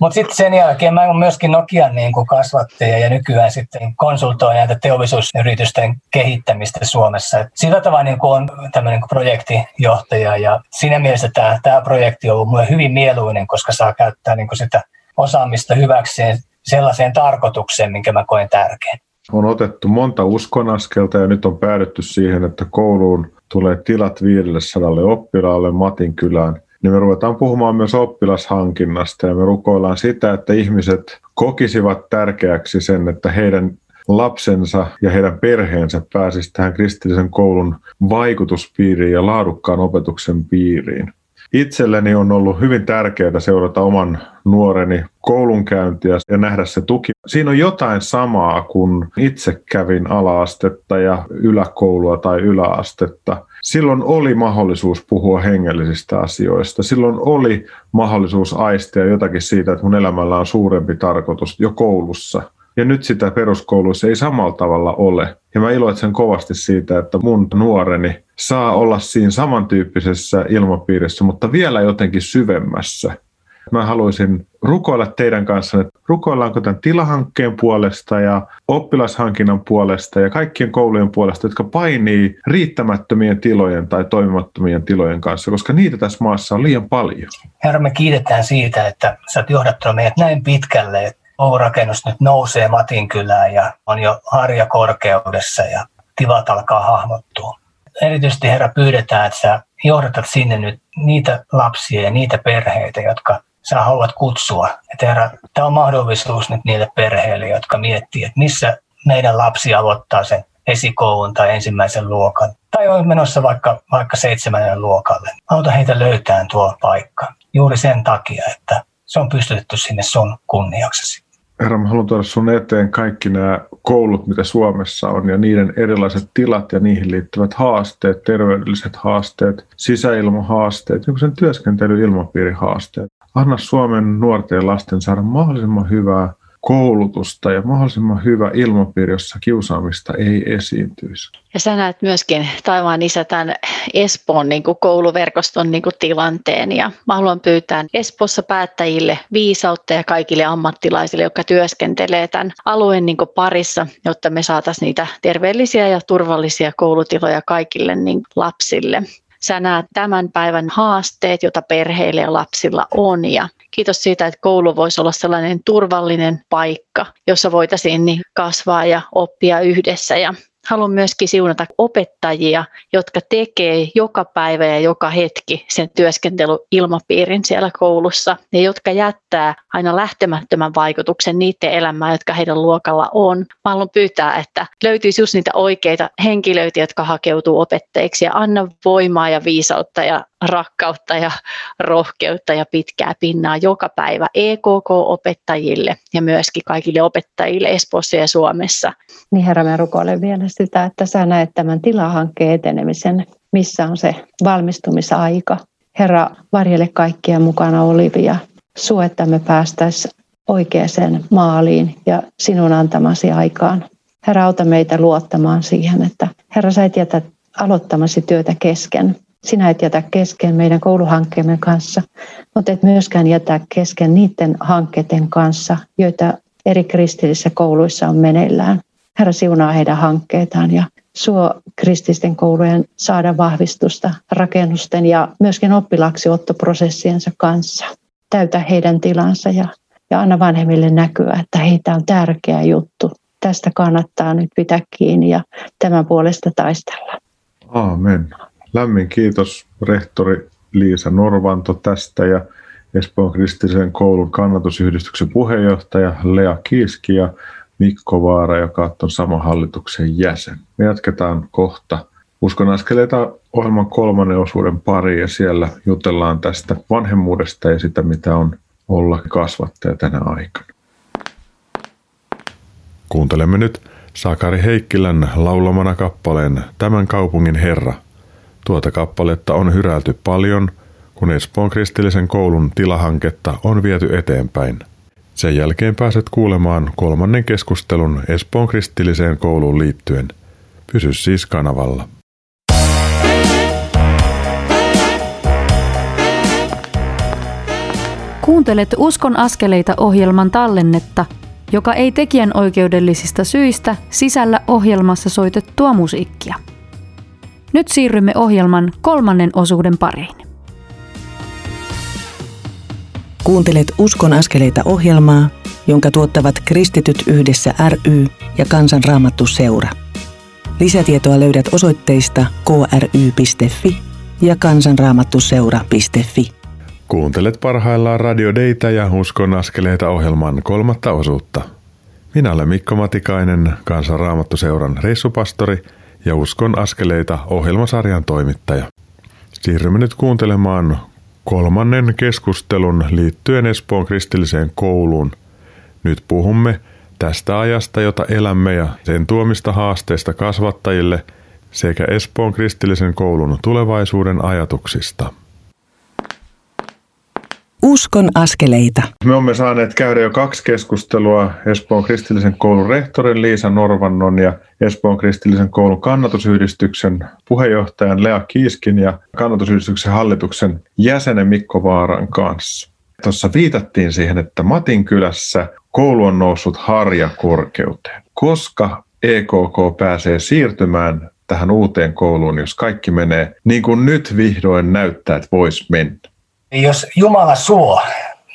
Mutta sitten sen jälkeen mä oon myöskin Nokian niin kasvattaja ja nykyään sitten konsultoin näitä teollisuusyritysten kehittämistä Suomessa. Et sillä tavalla niin on tämmöinen projektijohtaja ja siinä mielessä tämä, projekti on ollut mulle hyvin mieluinen, koska saa käyttää niin sitä osaamista hyväkseen sellaiseen tarkoitukseen, minkä mä koen tärkeän. On otettu monta uskonaskelta ja nyt on päädytty siihen, että kouluun tulee tilat 500 oppilaalle Matin kylään. Niin me ruvetaan puhumaan myös oppilashankinnasta ja me rukoillaan sitä, että ihmiset kokisivat tärkeäksi sen, että heidän lapsensa ja heidän perheensä pääsisivät tähän kristillisen koulun vaikutuspiiriin ja laadukkaan opetuksen piiriin. Itselleni on ollut hyvin tärkeää seurata oman nuoreni koulunkäyntiä ja nähdä se tuki. Siinä on jotain samaa, kun itse kävin alaastetta ja yläkoulua tai yläastetta. Silloin oli mahdollisuus puhua hengellisistä asioista. Silloin oli mahdollisuus aistia jotakin siitä, että mun elämällä on suurempi tarkoitus jo koulussa – ja nyt sitä peruskouluissa ei samalla tavalla ole. Ja mä iloitsen kovasti siitä, että mun nuoreni saa olla siinä samantyyppisessä ilmapiirissä, mutta vielä jotenkin syvemmässä. Mä haluaisin rukoilla teidän kanssa, että rukoillaanko tämän tilahankkeen puolesta ja oppilashankinnan puolesta ja kaikkien koulujen puolesta, jotka painii riittämättömien tilojen tai toimimattomien tilojen kanssa, koska niitä tässä maassa on liian paljon. Herra, me kiitetään siitä, että sä oot johdattanut meidät näin pitkälle, rakennus nyt nousee Matinkylään ja on jo harjakorkeudessa ja tilat alkaa hahmottua. Erityisesti Herra pyydetään, että sä johdatat sinne nyt niitä lapsia ja niitä perheitä, jotka sä haluat kutsua. Että Herra, tämä on mahdollisuus nyt niille perheille, jotka miettii, että missä meidän lapsi aloittaa sen esikoulun tai ensimmäisen luokan. Tai on menossa vaikka, vaikka seitsemännen luokalle. Auta heitä löytää tuo paikka. Juuri sen takia, että se on pystytetty sinne sun kunniaksesi. Herra, mä haluan tuoda sun eteen kaikki nämä koulut, mitä Suomessa on, ja niiden erilaiset tilat ja niihin liittyvät haasteet, terveydelliset haasteet, sisäilmahaasteet, niin sen työskentelyilmapiirihaasteet. Anna Suomen nuorten ja lasten saada mahdollisimman hyvää koulutusta ja mahdollisimman hyvä ilmapiiri, jossa kiusaamista ei esiintyisi. Ja sä näet myöskin taivaan isä tämän Espoon niin kuin kouluverkoston niin kuin tilanteen ja mä haluan pyytää Espoossa päättäjille viisautta ja kaikille ammattilaisille, jotka työskentelee tämän alueen niin kuin parissa, jotta me saataisiin niitä terveellisiä ja turvallisia koulutiloja kaikille niin lapsille. Sä näet tämän päivän haasteet, joita perheille ja lapsilla on ja kiitos siitä, että koulu voisi olla sellainen turvallinen paikka, jossa voitaisiin niin kasvaa ja oppia yhdessä. Ja haluan myöskin siunata opettajia, jotka tekee joka päivä ja joka hetki sen työskentelyilmapiirin siellä koulussa ja jotka jättää aina lähtemättömän vaikutuksen niiden elämään, jotka heidän luokalla on. Mä haluan pyytää, että löytyisi just niitä oikeita henkilöitä, jotka hakeutuu opettajiksi ja anna voimaa ja viisautta ja rakkautta ja rohkeutta ja pitkää pinnaa joka päivä EKK-opettajille ja myöskin kaikille opettajille Espoossa ja Suomessa. Niin herra, mä rukoilen vielä sitä, että sä näet tämän tilahankkeen etenemisen, missä on se valmistumisaika. Herra, varjele kaikkia mukana olivia. Sua, että me päästäisiin oikeaan maaliin ja sinun antamasi aikaan. Herra, auta meitä luottamaan siihen, että Herra, sä et jätä aloittamasi työtä kesken. Sinä et jätä kesken meidän kouluhankkeemme kanssa, mutta et myöskään jätä kesken niiden hankkeiden kanssa, joita eri kristillisissä kouluissa on meneillään. Herra siunaa heidän hankkeitaan ja suo krististen koulujen saada vahvistusta rakennusten ja myöskin ottopprosessiensa kanssa. Täytä heidän tilansa ja, ja anna vanhemmille näkyä, että heitä on tärkeä juttu. Tästä kannattaa nyt pitää kiinni ja tämän puolesta taistella. Aamen. Lämmin kiitos rehtori Liisa Norvanto tästä ja Espoon kristillisen koulun kannatusyhdistyksen puheenjohtaja Lea Kiiski ja Mikko Vaara, joka on sama hallituksen jäsen. Me jatketaan kohta Uskon askeleita ohjelman kolmannen osuuden pari ja siellä jutellaan tästä vanhemmuudesta ja sitä, mitä on olla kasvattaja tänä aikana. Kuuntelemme nyt Sakari Heikkilän laulamana kappaleen Tämän kaupungin Herra. Tuota kappaletta on hyräilty paljon, kun Espoon kristillisen koulun tilahanketta on viety eteenpäin – sen jälkeen pääset kuulemaan kolmannen keskustelun Espoon kristilliseen kouluun liittyen. Pysy siis kanavalla. Kuuntelet Uskon askeleita ohjelman tallennetta, joka ei tekijän oikeudellisista syistä sisällä ohjelmassa soitettua musiikkia. Nyt siirrymme ohjelman kolmannen osuuden pariin. Kuuntelet Uskon askeleita ohjelmaa, jonka tuottavat Kristityt yhdessä ry ja Kansanraamattu seura. Lisätietoa löydät osoitteista kry.fi ja kansanraamattuseura.fi. Kuuntelet parhaillaan Radio Deitä ja Uskon askeleita ohjelman kolmatta osuutta. Minä olen Mikko Matikainen, Kansanraamattuseuran reissupastori ja Uskon askeleita ohjelmasarjan toimittaja. Siirrymme nyt kuuntelemaan kolmannen keskustelun liittyen Espoon kristilliseen kouluun. Nyt puhumme tästä ajasta, jota elämme ja sen tuomista haasteista kasvattajille sekä Espoon kristillisen koulun tulevaisuuden ajatuksista. Uskon askeleita. Me olemme saaneet käydä jo kaksi keskustelua Espoon kristillisen koulun rehtorin Liisa Norvannon ja Espoon kristillisen koulun kannatusyhdistyksen puheenjohtajan Lea Kiiskin ja kannatusyhdistyksen hallituksen jäsenen Mikko Vaaran kanssa. Tuossa viitattiin siihen, että Matin kylässä koulu on noussut harjakorkeuteen. Koska EKK pääsee siirtymään tähän uuteen kouluun, jos kaikki menee niin kuin nyt vihdoin näyttää, että voisi mennä? Jos Jumala suo,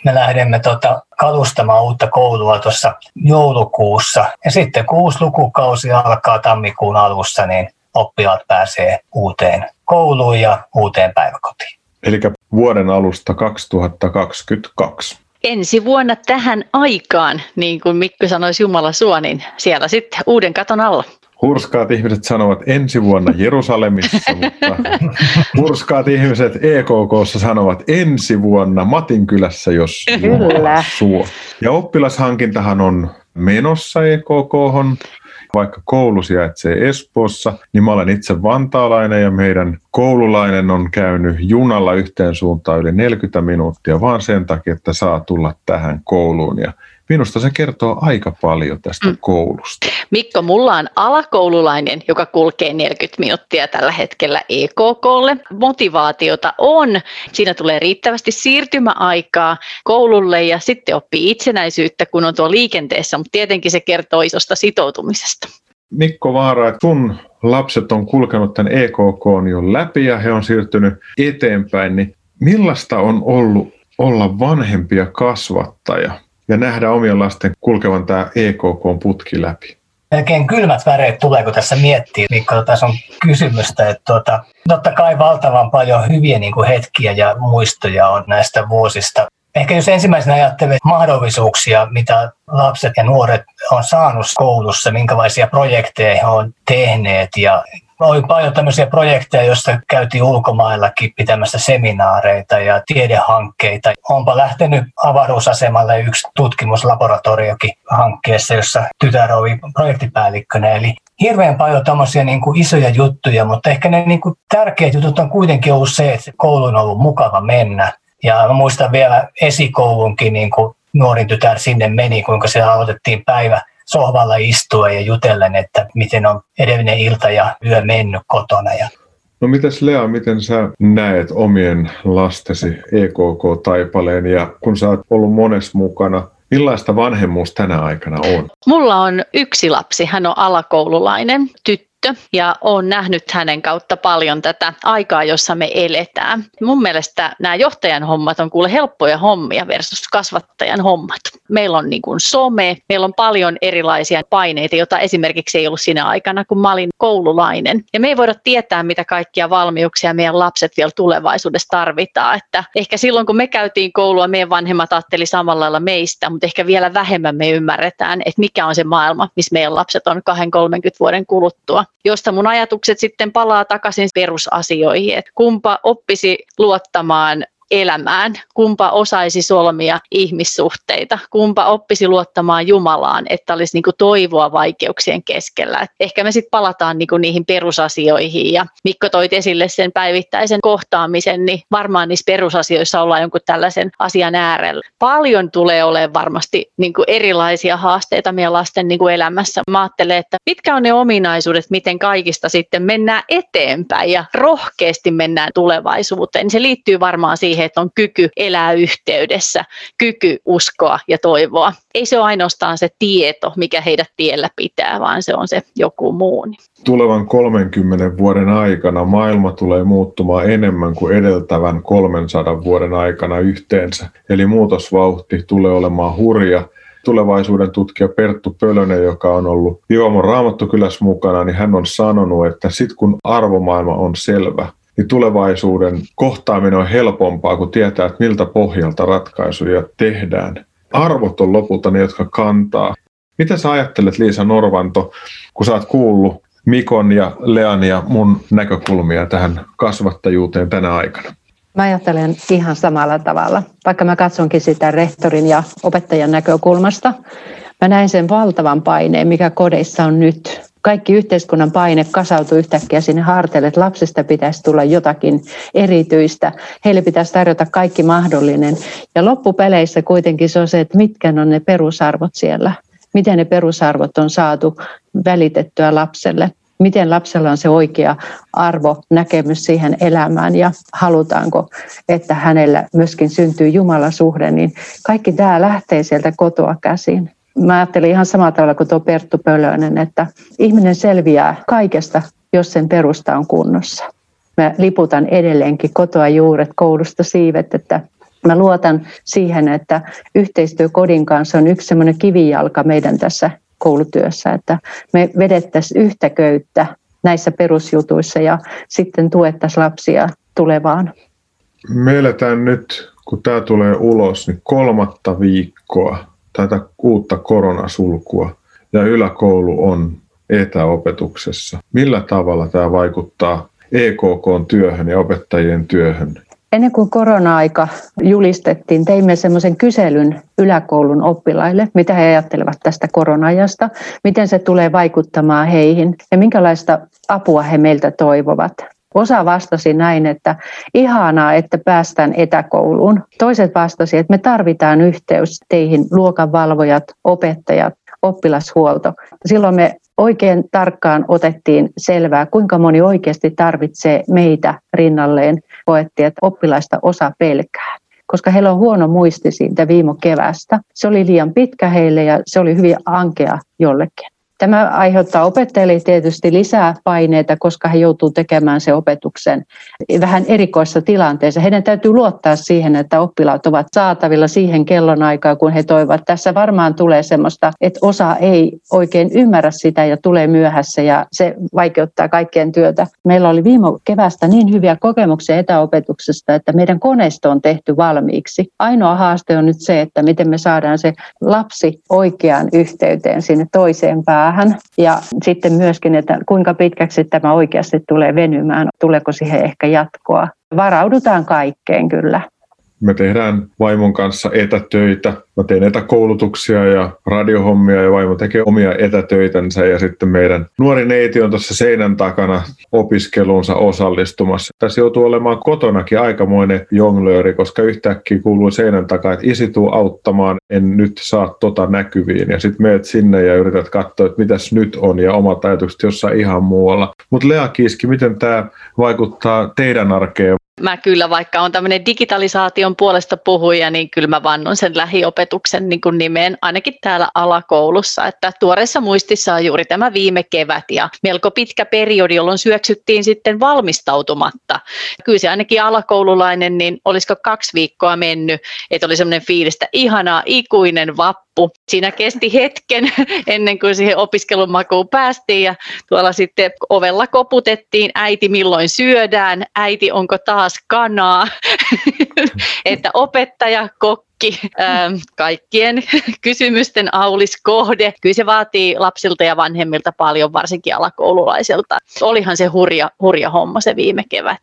me lähdemme tota kalustamaan uutta koulua tuossa joulukuussa. Ja sitten kun uusi lukukausi alkaa tammikuun alussa, niin oppilaat pääsee uuteen kouluun ja uuteen päiväkotiin. Eli vuoden alusta 2022 ensi vuonna tähän aikaan, niin kuin Mikko sanoisi Jumala suo, niin siellä sitten uuden katon alla. Hurskaat ihmiset sanovat ensi vuonna Jerusalemissa, mutta hurskaat ihmiset EKKssa sanovat ensi vuonna Matinkylässä, jos Kyllä. suo. Ja oppilashankintahan on menossa EKKhon, vaikka koulu sijaitsee Espoossa, niin mä olen itse vantaalainen ja meidän koululainen on käynyt junalla yhteen suuntaan yli 40 minuuttia vaan sen takia, että saa tulla tähän kouluun. Ja Minusta se kertoo aika paljon tästä mm. koulusta. Mikko, mulla on alakoululainen, joka kulkee 40 minuuttia tällä hetkellä EKKlle. Motivaatiota on. Siinä tulee riittävästi siirtymäaikaa koululle ja sitten oppii itsenäisyyttä, kun on tuo liikenteessä, mutta tietenkin se kertoo isosta sitoutumisesta. Mikko Vaara, että sun lapset on kulkenut tämän EKK jo läpi ja he on siirtynyt eteenpäin, niin millaista on ollut olla vanhempi ja kasvattaja? Ja nähdä omien lasten kulkevan tämä EKK-putki läpi. Melkein kylmät väreet tulee, kun tässä miettii, Mikko, tässä on kysymystä, että tuota, totta kai valtavan paljon hyviä niin kuin hetkiä ja muistoja on näistä vuosista. Ehkä jos ensimmäisenä ajattelee mahdollisuuksia, mitä lapset ja nuoret on saanut koulussa, minkälaisia projekteja he on tehneet ja oli paljon tämmöisiä projekteja, joissa käytiin ulkomaillakin pitämässä seminaareita ja tiedehankkeita. Onpa lähtenyt avaruusasemalle yksi tutkimuslaboratoriokin hankkeessa, jossa tytär oli projektipäällikkönä. Eli hirveän paljon tämmöisiä niin kuin isoja juttuja, mutta ehkä ne niin kuin tärkeät jutut on kuitenkin ollut se, että koulu on ollut mukava mennä. Ja mä muistan vielä esikoulunkin, niin kuin nuorin tytär sinne meni, kuinka siellä aloitettiin päivä sohvalla istua ja jutellen, että miten on edellinen ilta ja yö mennyt kotona. Ja No mitäs Lea, miten sä näet omien lastesi EKK-taipaleen ja kun sä oot ollut monessa mukana, millaista vanhemmuus tänä aikana on? Mulla on yksi lapsi, hän on alakoululainen tyttö tyttö ja olen nähnyt hänen kautta paljon tätä aikaa, jossa me eletään. Mun mielestä nämä johtajan hommat on kuule helppoja hommia versus kasvattajan hommat. Meillä on niin kuin some, meillä on paljon erilaisia paineita, joita esimerkiksi ei ollut siinä aikana, kun mä olin koululainen. Ja me ei voida tietää, mitä kaikkia valmiuksia meidän lapset vielä tulevaisuudessa tarvitaan. Että ehkä silloin, kun me käytiin koulua, meidän vanhemmat ajatteli samalla lailla meistä, mutta ehkä vielä vähemmän me ymmärretään, että mikä on se maailma, missä meidän lapset on 20-30 vuoden kuluttua josta mun ajatukset sitten palaa takaisin perusasioihin, että kumpa oppisi luottamaan elämään, kumpa osaisi solmia ihmissuhteita, kumpa oppisi luottamaan Jumalaan, että olisi niin toivoa vaikeuksien keskellä. Et ehkä me sitten palataan niin niihin perusasioihin ja Mikko toit esille sen päivittäisen kohtaamisen, niin varmaan niissä perusasioissa ollaan jonkun tällaisen asian äärellä. Paljon tulee olemaan varmasti niin erilaisia haasteita meidän lasten niin elämässä. Mä ajattelen, että mitkä on ne ominaisuudet, miten kaikista sitten mennään eteenpäin ja rohkeasti mennään tulevaisuuteen. Se liittyy varmaan siihen, siihen, että on kyky elää yhteydessä, kyky uskoa ja toivoa. Ei se ole ainoastaan se tieto, mikä heidät tiellä pitää, vaan se on se joku muu. Tulevan 30 vuoden aikana maailma tulee muuttumaan enemmän kuin edeltävän 300 vuoden aikana yhteensä. Eli muutosvauhti tulee olemaan hurja tulevaisuuden tutkija Perttu Pölönen, joka on ollut Juomon Raamattokylässä mukana, niin hän on sanonut, että sitten kun arvomaailma on selvä, niin tulevaisuuden kohtaaminen on helpompaa, kun tietää, että miltä pohjalta ratkaisuja tehdään. Arvot on lopulta ne, jotka kantaa. Mitä sä ajattelet, Liisa Norvanto, kun sä oot kuullut Mikon ja Lean ja mun näkökulmia tähän kasvattajuuteen tänä aikana? Mä ajattelen ihan samalla tavalla, vaikka mä katsonkin sitä rehtorin ja opettajan näkökulmasta. Mä näin sen valtavan paineen, mikä kodeissa on nyt. Kaikki yhteiskunnan paine kasautuu yhtäkkiä sinne harteille, että lapsista pitäisi tulla jotakin erityistä. Heille pitäisi tarjota kaikki mahdollinen. Ja loppupeleissä kuitenkin se on se, että mitkä on ne perusarvot siellä. Miten ne perusarvot on saatu välitettyä lapselle miten lapsella on se oikea arvo, näkemys siihen elämään ja halutaanko, että hänellä myöskin syntyy Jumalan suhde, niin kaikki tämä lähtee sieltä kotoa käsin. Mä ajattelin ihan samalla tavalla kuin tuo Perttu Pölönen, että ihminen selviää kaikesta, jos sen perusta on kunnossa. Mä liputan edelleenkin kotoa juuret, koulusta siivet, että mä luotan siihen, että yhteistyö kodin kanssa on yksi semmoinen kivijalka meidän tässä koulutyössä, että me vedettäisiin yhtä köyttä näissä perusjutuissa ja sitten tuettaisiin lapsia tulevaan. Me eletään nyt, kun tämä tulee ulos, niin kolmatta viikkoa tätä uutta koronasulkua ja yläkoulu on etäopetuksessa. Millä tavalla tämä vaikuttaa EKK-työhön ja opettajien työhön Ennen kuin korona-aika julistettiin, teimme semmoisen kyselyn yläkoulun oppilaille, mitä he ajattelevat tästä koronajasta, miten se tulee vaikuttamaan heihin ja minkälaista apua he meiltä toivovat. Osa vastasi näin, että ihanaa, että päästään etäkouluun. Toiset vastasi, että me tarvitaan yhteys teihin, luokanvalvojat, opettajat, oppilashuolto. Silloin me oikein tarkkaan otettiin selvää, kuinka moni oikeasti tarvitsee meitä rinnalleen. Koettiin, että oppilaista osa pelkää koska heillä on huono muisti siitä viime kevästä. Se oli liian pitkä heille ja se oli hyvin ankea jollekin. Tämä aiheuttaa opettajille tietysti lisää paineita, koska he joutuu tekemään se opetuksen vähän erikoissa tilanteissa. Heidän täytyy luottaa siihen, että oppilaat ovat saatavilla siihen kellonaikaan, kun he toivat. Tässä varmaan tulee semmoista, että osa ei oikein ymmärrä sitä ja tulee myöhässä ja se vaikeuttaa kaikkien työtä. Meillä oli viime kevästä niin hyviä kokemuksia etäopetuksesta, että meidän koneisto on tehty valmiiksi. Ainoa haaste on nyt se, että miten me saadaan se lapsi oikeaan yhteyteen sinne toiseen päähän päähän. Ja sitten myöskin, että kuinka pitkäksi tämä oikeasti tulee venymään, tuleeko siihen ehkä jatkoa. Varaudutaan kaikkeen kyllä. Me tehdään vaimon kanssa etätöitä. Mä teen etäkoulutuksia ja radiohommia ja vaimo tekee omia etätöitänsä ja sitten meidän nuori neiti on tuossa seinän takana opiskeluunsa osallistumassa. Tässä joutuu olemaan kotonakin aikamoinen jonglööri, koska yhtäkkiä kuuluu seinän takaa, että isi tuu auttamaan, en nyt saa tota näkyviin. Ja sitten meet sinne ja yrität katsoa, että mitäs nyt on ja omat ajatukset jossain ihan muualla. Mutta Lea Kiiski, miten tämä vaikuttaa teidän arkeen? Mä kyllä, vaikka on tämmöinen digitalisaation puolesta puhuja, niin kyllä mä vannon sen lähiopetuksen niin kuin nimeen, ainakin täällä alakoulussa. Että tuoreessa muistissa on juuri tämä viime kevät ja melko pitkä periodi, jolloin syöksyttiin sitten valmistautumatta. Kyllä se ainakin alakoululainen, niin olisiko kaksi viikkoa mennyt, että oli semmoinen fiilis, että ihanaa ikuinen vappu. Siinä kesti hetken ennen kuin siihen opiskelun makuun päästiin ja tuolla sitten ovella koputettiin, äiti milloin syödään, äiti onko taas kanaa, että opettaja, kokki, ähm, kaikkien kysymysten aulis kohde. Kyllä se vaatii lapsilta ja vanhemmilta paljon, varsinkin alakoululaiselta. Olihan se hurja, hurja homma se viime kevät.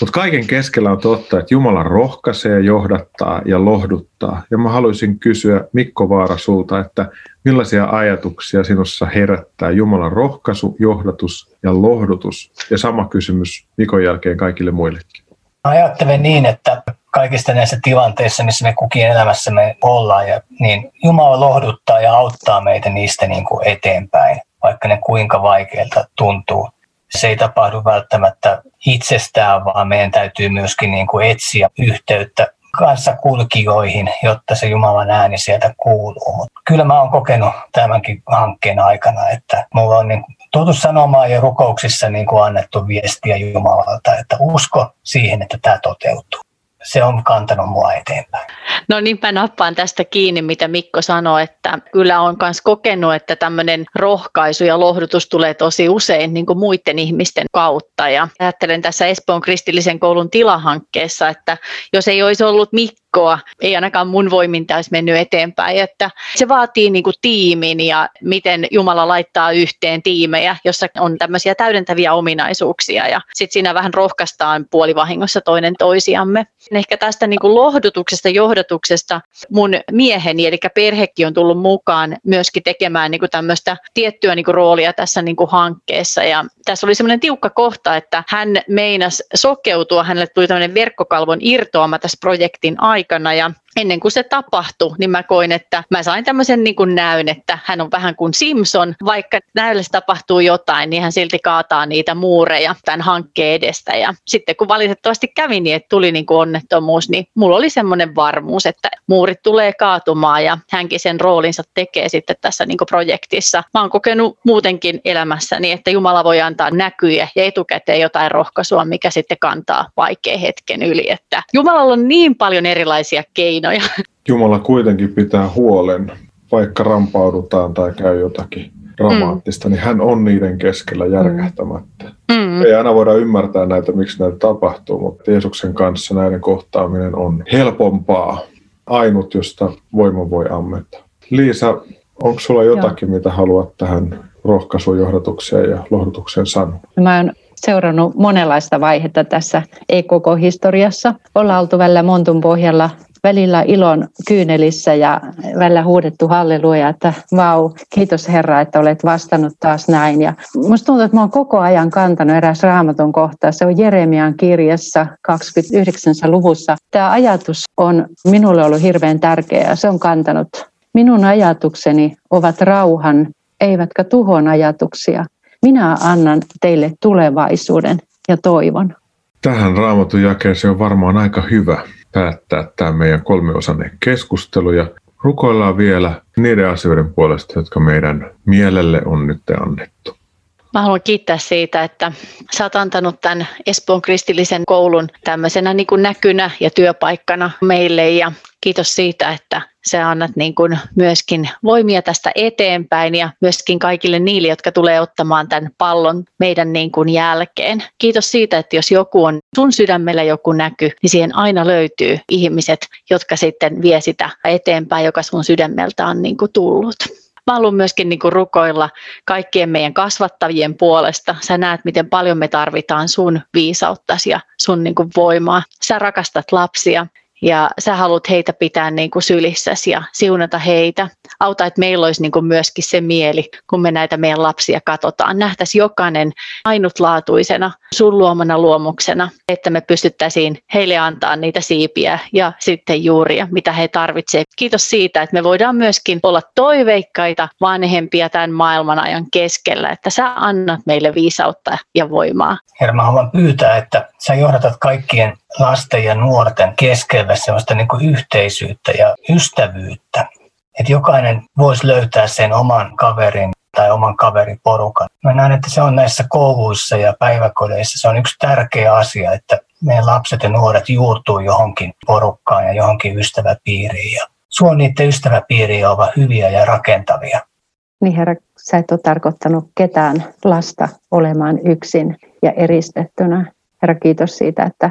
Mutta kaiken keskellä on totta, että Jumala rohkaisee, johdattaa ja lohduttaa. Ja mä haluaisin kysyä Mikko Vaara sulta, että millaisia ajatuksia sinussa herättää Jumalan rohkaisu, johdatus ja lohdutus? Ja sama kysymys Mikon jälkeen kaikille muillekin. Ajattelen niin, että kaikista näissä tilanteissa, missä me kukin elämässämme ollaan, ja, niin Jumala lohduttaa ja auttaa meitä niistä niin kuin eteenpäin, vaikka ne kuinka vaikeilta tuntuu se ei tapahdu välttämättä itsestään, vaan meidän täytyy myöskin niin kuin etsiä yhteyttä kanssa kulkijoihin, jotta se Jumalan ääni sieltä kuuluu. Mutta kyllä mä oon kokenut tämänkin hankkeen aikana, että mulla on niin tultu sanomaan ja rukouksissa niin kuin annettu viestiä Jumalalta, että usko siihen, että tämä toteutuu se on kantanut mua eteenpäin. No niinpä nappaan tästä kiinni, mitä Mikko sanoi, että kyllä on myös kokenut, että tämmöinen rohkaisu ja lohdutus tulee tosi usein niin kuin muiden ihmisten kautta. Ja ajattelen tässä Espoon kristillisen koulun tilahankkeessa, että jos ei olisi ollut Mikko, viikkoa. Ei ainakaan mun voimin olisi mennyt eteenpäin. Että se vaatii niin kuin tiimin ja miten Jumala laittaa yhteen tiimejä, jossa on tämmöisiä täydentäviä ominaisuuksia ja sitten siinä vähän rohkaistaan puolivahingossa toinen toisiamme. Ehkä tästä niin kuin lohdutuksesta, johdatuksesta mun mieheni, eli perhekin on tullut mukaan myöskin tekemään niin kuin tämmöistä tiettyä niin kuin roolia tässä niin kuin hankkeessa. Ja tässä oli semmoinen tiukka kohta, että hän meinasi sokeutua, hänelle tuli tämmöinen verkkokalvon irtoama tässä projektin aikana ja ennen kuin se tapahtui, niin mä koin, että mä sain tämmöisen niin kuin näyn, että hän on vähän kuin Simpson. Vaikka näyllessä tapahtuu jotain, niin hän silti kaataa niitä muureja tämän hankkeen edestä. Ja sitten kun valitettavasti kävi niin, että tuli niin kuin onnettomuus, niin mulla oli semmoinen varmuus, että muurit tulee kaatumaan ja hänkin sen roolinsa tekee sitten tässä niin kuin projektissa. Mä oon kokenut muutenkin elämässäni, että Jumala voi antaa näkyjä ja etukäteen jotain rohkaisua, mikä sitten kantaa vaikean hetken yli. Että Jumalalla on niin paljon erilaisia keinoja keinoja. Jumala kuitenkin pitää huolen, vaikka rampaudutaan tai käy jotakin dramaattista, mm. niin hän on niiden keskellä järkähtämättä. Mm. Ei aina voida ymmärtää näitä, miksi näitä tapahtuu, mutta Jeesuksen kanssa näiden kohtaaminen on helpompaa. Ainut, josta voima voi ammeta. Liisa, onko sulla jotakin, Joo. mitä haluat tähän rohkaisujohdatukseen ja lohdutukseen sanoa? Mä oon seurannut monenlaista vaihetta tässä EKK-historiassa. Ollaan oltu välillä Montun pohjalla välillä ilon kyynelissä ja välillä huudettu halleluja, että vau, kiitos Herra, että olet vastannut taas näin. Ja musta tuntuu, että mä oon koko ajan kantanut eräs raamaton kohta. Se on Jeremian kirjassa 29. luvussa. Tämä ajatus on minulle ollut hirveän tärkeä se on kantanut. Minun ajatukseni ovat rauhan, eivätkä tuhon ajatuksia. Minä annan teille tulevaisuuden ja toivon. Tähän raamatun jakeeseen on varmaan aika hyvä päättää tämä meidän kolmiosainen keskustelu ja rukoillaan vielä niiden asioiden puolesta, jotka meidän mielelle on nyt annettu. Mä haluan kiittää siitä, että sä oot antanut tämän Espoon kristillisen koulun tämmöisenä niin kuin näkynä ja työpaikkana meille ja kiitos siitä, että sä annat niin kuin myöskin voimia tästä eteenpäin ja myöskin kaikille niille, jotka tulee ottamaan tämän pallon meidän niin kuin jälkeen. Kiitos siitä, että jos joku on sun sydämellä joku näky, niin siihen aina löytyy ihmiset, jotka sitten vie sitä eteenpäin, joka sun sydämeltä on niin kuin tullut. Mä haluan myöskin niin kuin rukoilla kaikkien meidän kasvattavien puolesta. Sä näet, miten paljon me tarvitaan sun viisauttasi ja sun niin kuin voimaa. Sä rakastat lapsia ja sä haluat heitä pitää niin kuin sylissäsi ja siunata heitä. Auta, että meillä olisi niin kuin myöskin se mieli, kun me näitä meidän lapsia katsotaan. Nähtäisiin jokainen ainutlaatuisena, sun luomana luomuksena, että me pystyttäisiin heille antaa niitä siipiä ja sitten juuria, mitä he tarvitsevat. Kiitos siitä, että me voidaan myöskin olla toiveikkaita vanhempia tämän maailman ajan keskellä, että sä annat meille viisautta ja voimaa. Herra, mä haluan pyytää, että sä johdatat kaikkien lasten ja nuorten keskellä sellaista niin kuin yhteisyyttä ja ystävyyttä. Että jokainen voisi löytää sen oman kaverin tai oman kaveriporukan. Mä näen, että se on näissä kouluissa ja päiväkodeissa, se on yksi tärkeä asia, että meidän lapset ja nuoret juurtuu johonkin porukkaan ja johonkin ystäväpiiriin. Ja suon niiden ystäväpiiriä ovat hyviä ja rakentavia. Niin herra, sä et ole tarkoittanut ketään lasta olemaan yksin ja eristettynä. Herra, kiitos siitä, että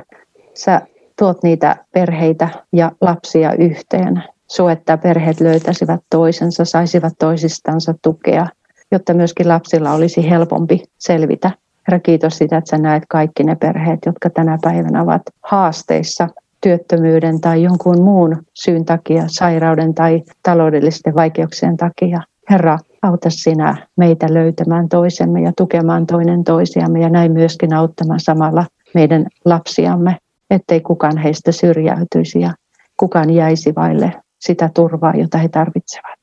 sä tuot niitä perheitä ja lapsia yhteen. So, että perheet löytäisivät toisensa, saisivat toisistansa tukea, jotta myöskin lapsilla olisi helpompi selvitä. Herra, kiitos siitä, että sä näet kaikki ne perheet, jotka tänä päivänä ovat haasteissa työttömyyden tai jonkun muun syyn takia, sairauden tai taloudellisten vaikeuksien takia. Herra, auta sinä meitä löytämään toisemme ja tukemaan toinen toisiamme ja näin myöskin auttamaan samalla meidän lapsiamme ettei kukaan heistä syrjäytyisi ja kukaan jäisi vaille sitä turvaa, jota he tarvitsevat.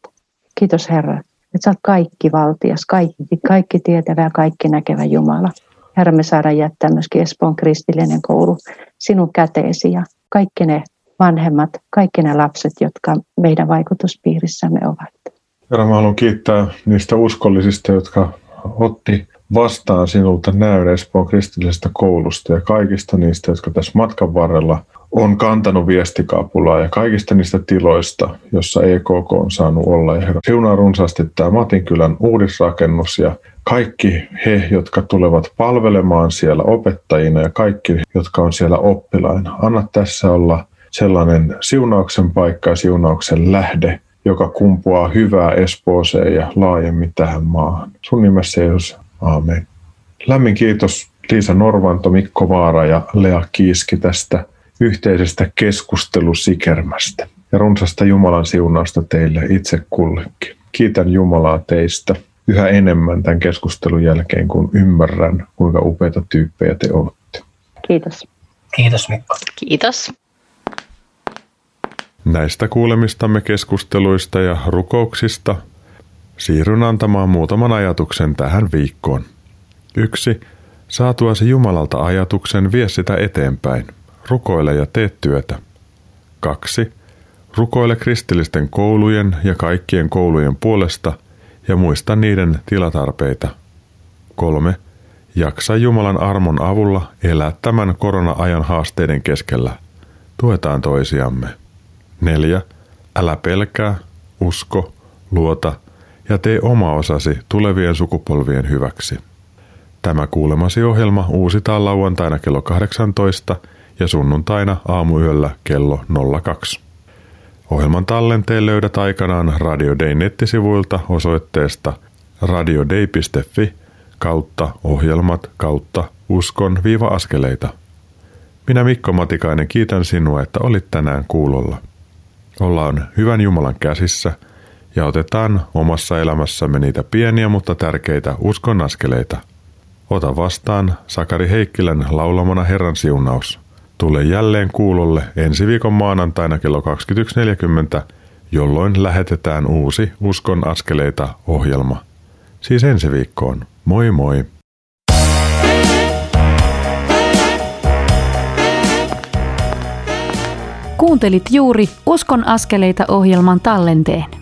Kiitos Herra, että sä oot kaikki valtias, kaikki, kaikki tietävä ja kaikki näkevä Jumala. Herra, me saadaan jättää myöskin Espoon kristillinen koulu sinun käteesi ja kaikki ne vanhemmat, kaikki ne lapset, jotka meidän vaikutuspiirissämme ovat. Herra, mä haluan kiittää niistä uskollisista, jotka otti vastaan sinulta näyn Espoon kristillisestä koulusta ja kaikista niistä, jotka tässä matkan varrella on kantanut viestikapulaa ja kaikista niistä tiloista, jossa EKK on saanut olla. Ja herra, siunaa runsaasti tämä Matinkylän uudisrakennus ja kaikki he, jotka tulevat palvelemaan siellä opettajina ja kaikki, jotka on siellä oppilaina. Anna tässä olla sellainen siunauksen paikka ja siunauksen lähde, joka kumpuaa hyvää Espooseen ja laajemmin tähän maahan. Sun nimessä Jeesus, aamen. Lämmin kiitos Liisa Norvanto, Mikko Vaara ja Lea Kiiski tästä yhteisestä keskustelusikermästä ja runsasta Jumalan siunausta teille itse kullekin. Kiitän Jumalaa teistä yhä enemmän tämän keskustelun jälkeen, kun ymmärrän, kuinka upeita tyyppejä te olette. Kiitos. Kiitos Mikko. Kiitos. Näistä kuulemistamme keskusteluista ja rukouksista siirryn antamaan muutaman ajatuksen tähän viikkoon. Yksi. Saatuasi Jumalalta ajatuksen, vie sitä eteenpäin. Rukoile ja tee työtä. Kaksi. Rukoile kristillisten koulujen ja kaikkien koulujen puolesta ja muista niiden tilatarpeita. Kolme. Jaksa Jumalan armon avulla elää tämän korona-ajan haasteiden keskellä. Tuetaan toisiamme. 4. Älä pelkää, usko, luota ja tee oma osasi tulevien sukupolvien hyväksi. Tämä kuulemasi ohjelma uusitaan lauantaina kello 18 ja sunnuntaina aamuyöllä kello 02. Ohjelman tallenteen löydät aikanaan Radio Day nettisivuilta osoitteesta radiodei.fi kautta ohjelmat kautta uskon-askeleita. Minä Mikko Matikainen kiitän sinua, että olit tänään kuulolla. Ollaan hyvän Jumalan käsissä ja otetaan omassa elämässämme niitä pieniä, mutta tärkeitä uskon askeleita. Ota vastaan Sakari Heikkilän laulamana Herran siunaus. Tule jälleen kuulolle ensi viikon maanantaina kello 21.40, jolloin lähetetään uusi Uskon askeleita ohjelma. Siis ensi viikkoon. Moi moi! Kuuntelit juuri Uskon askeleita ohjelman tallenteen.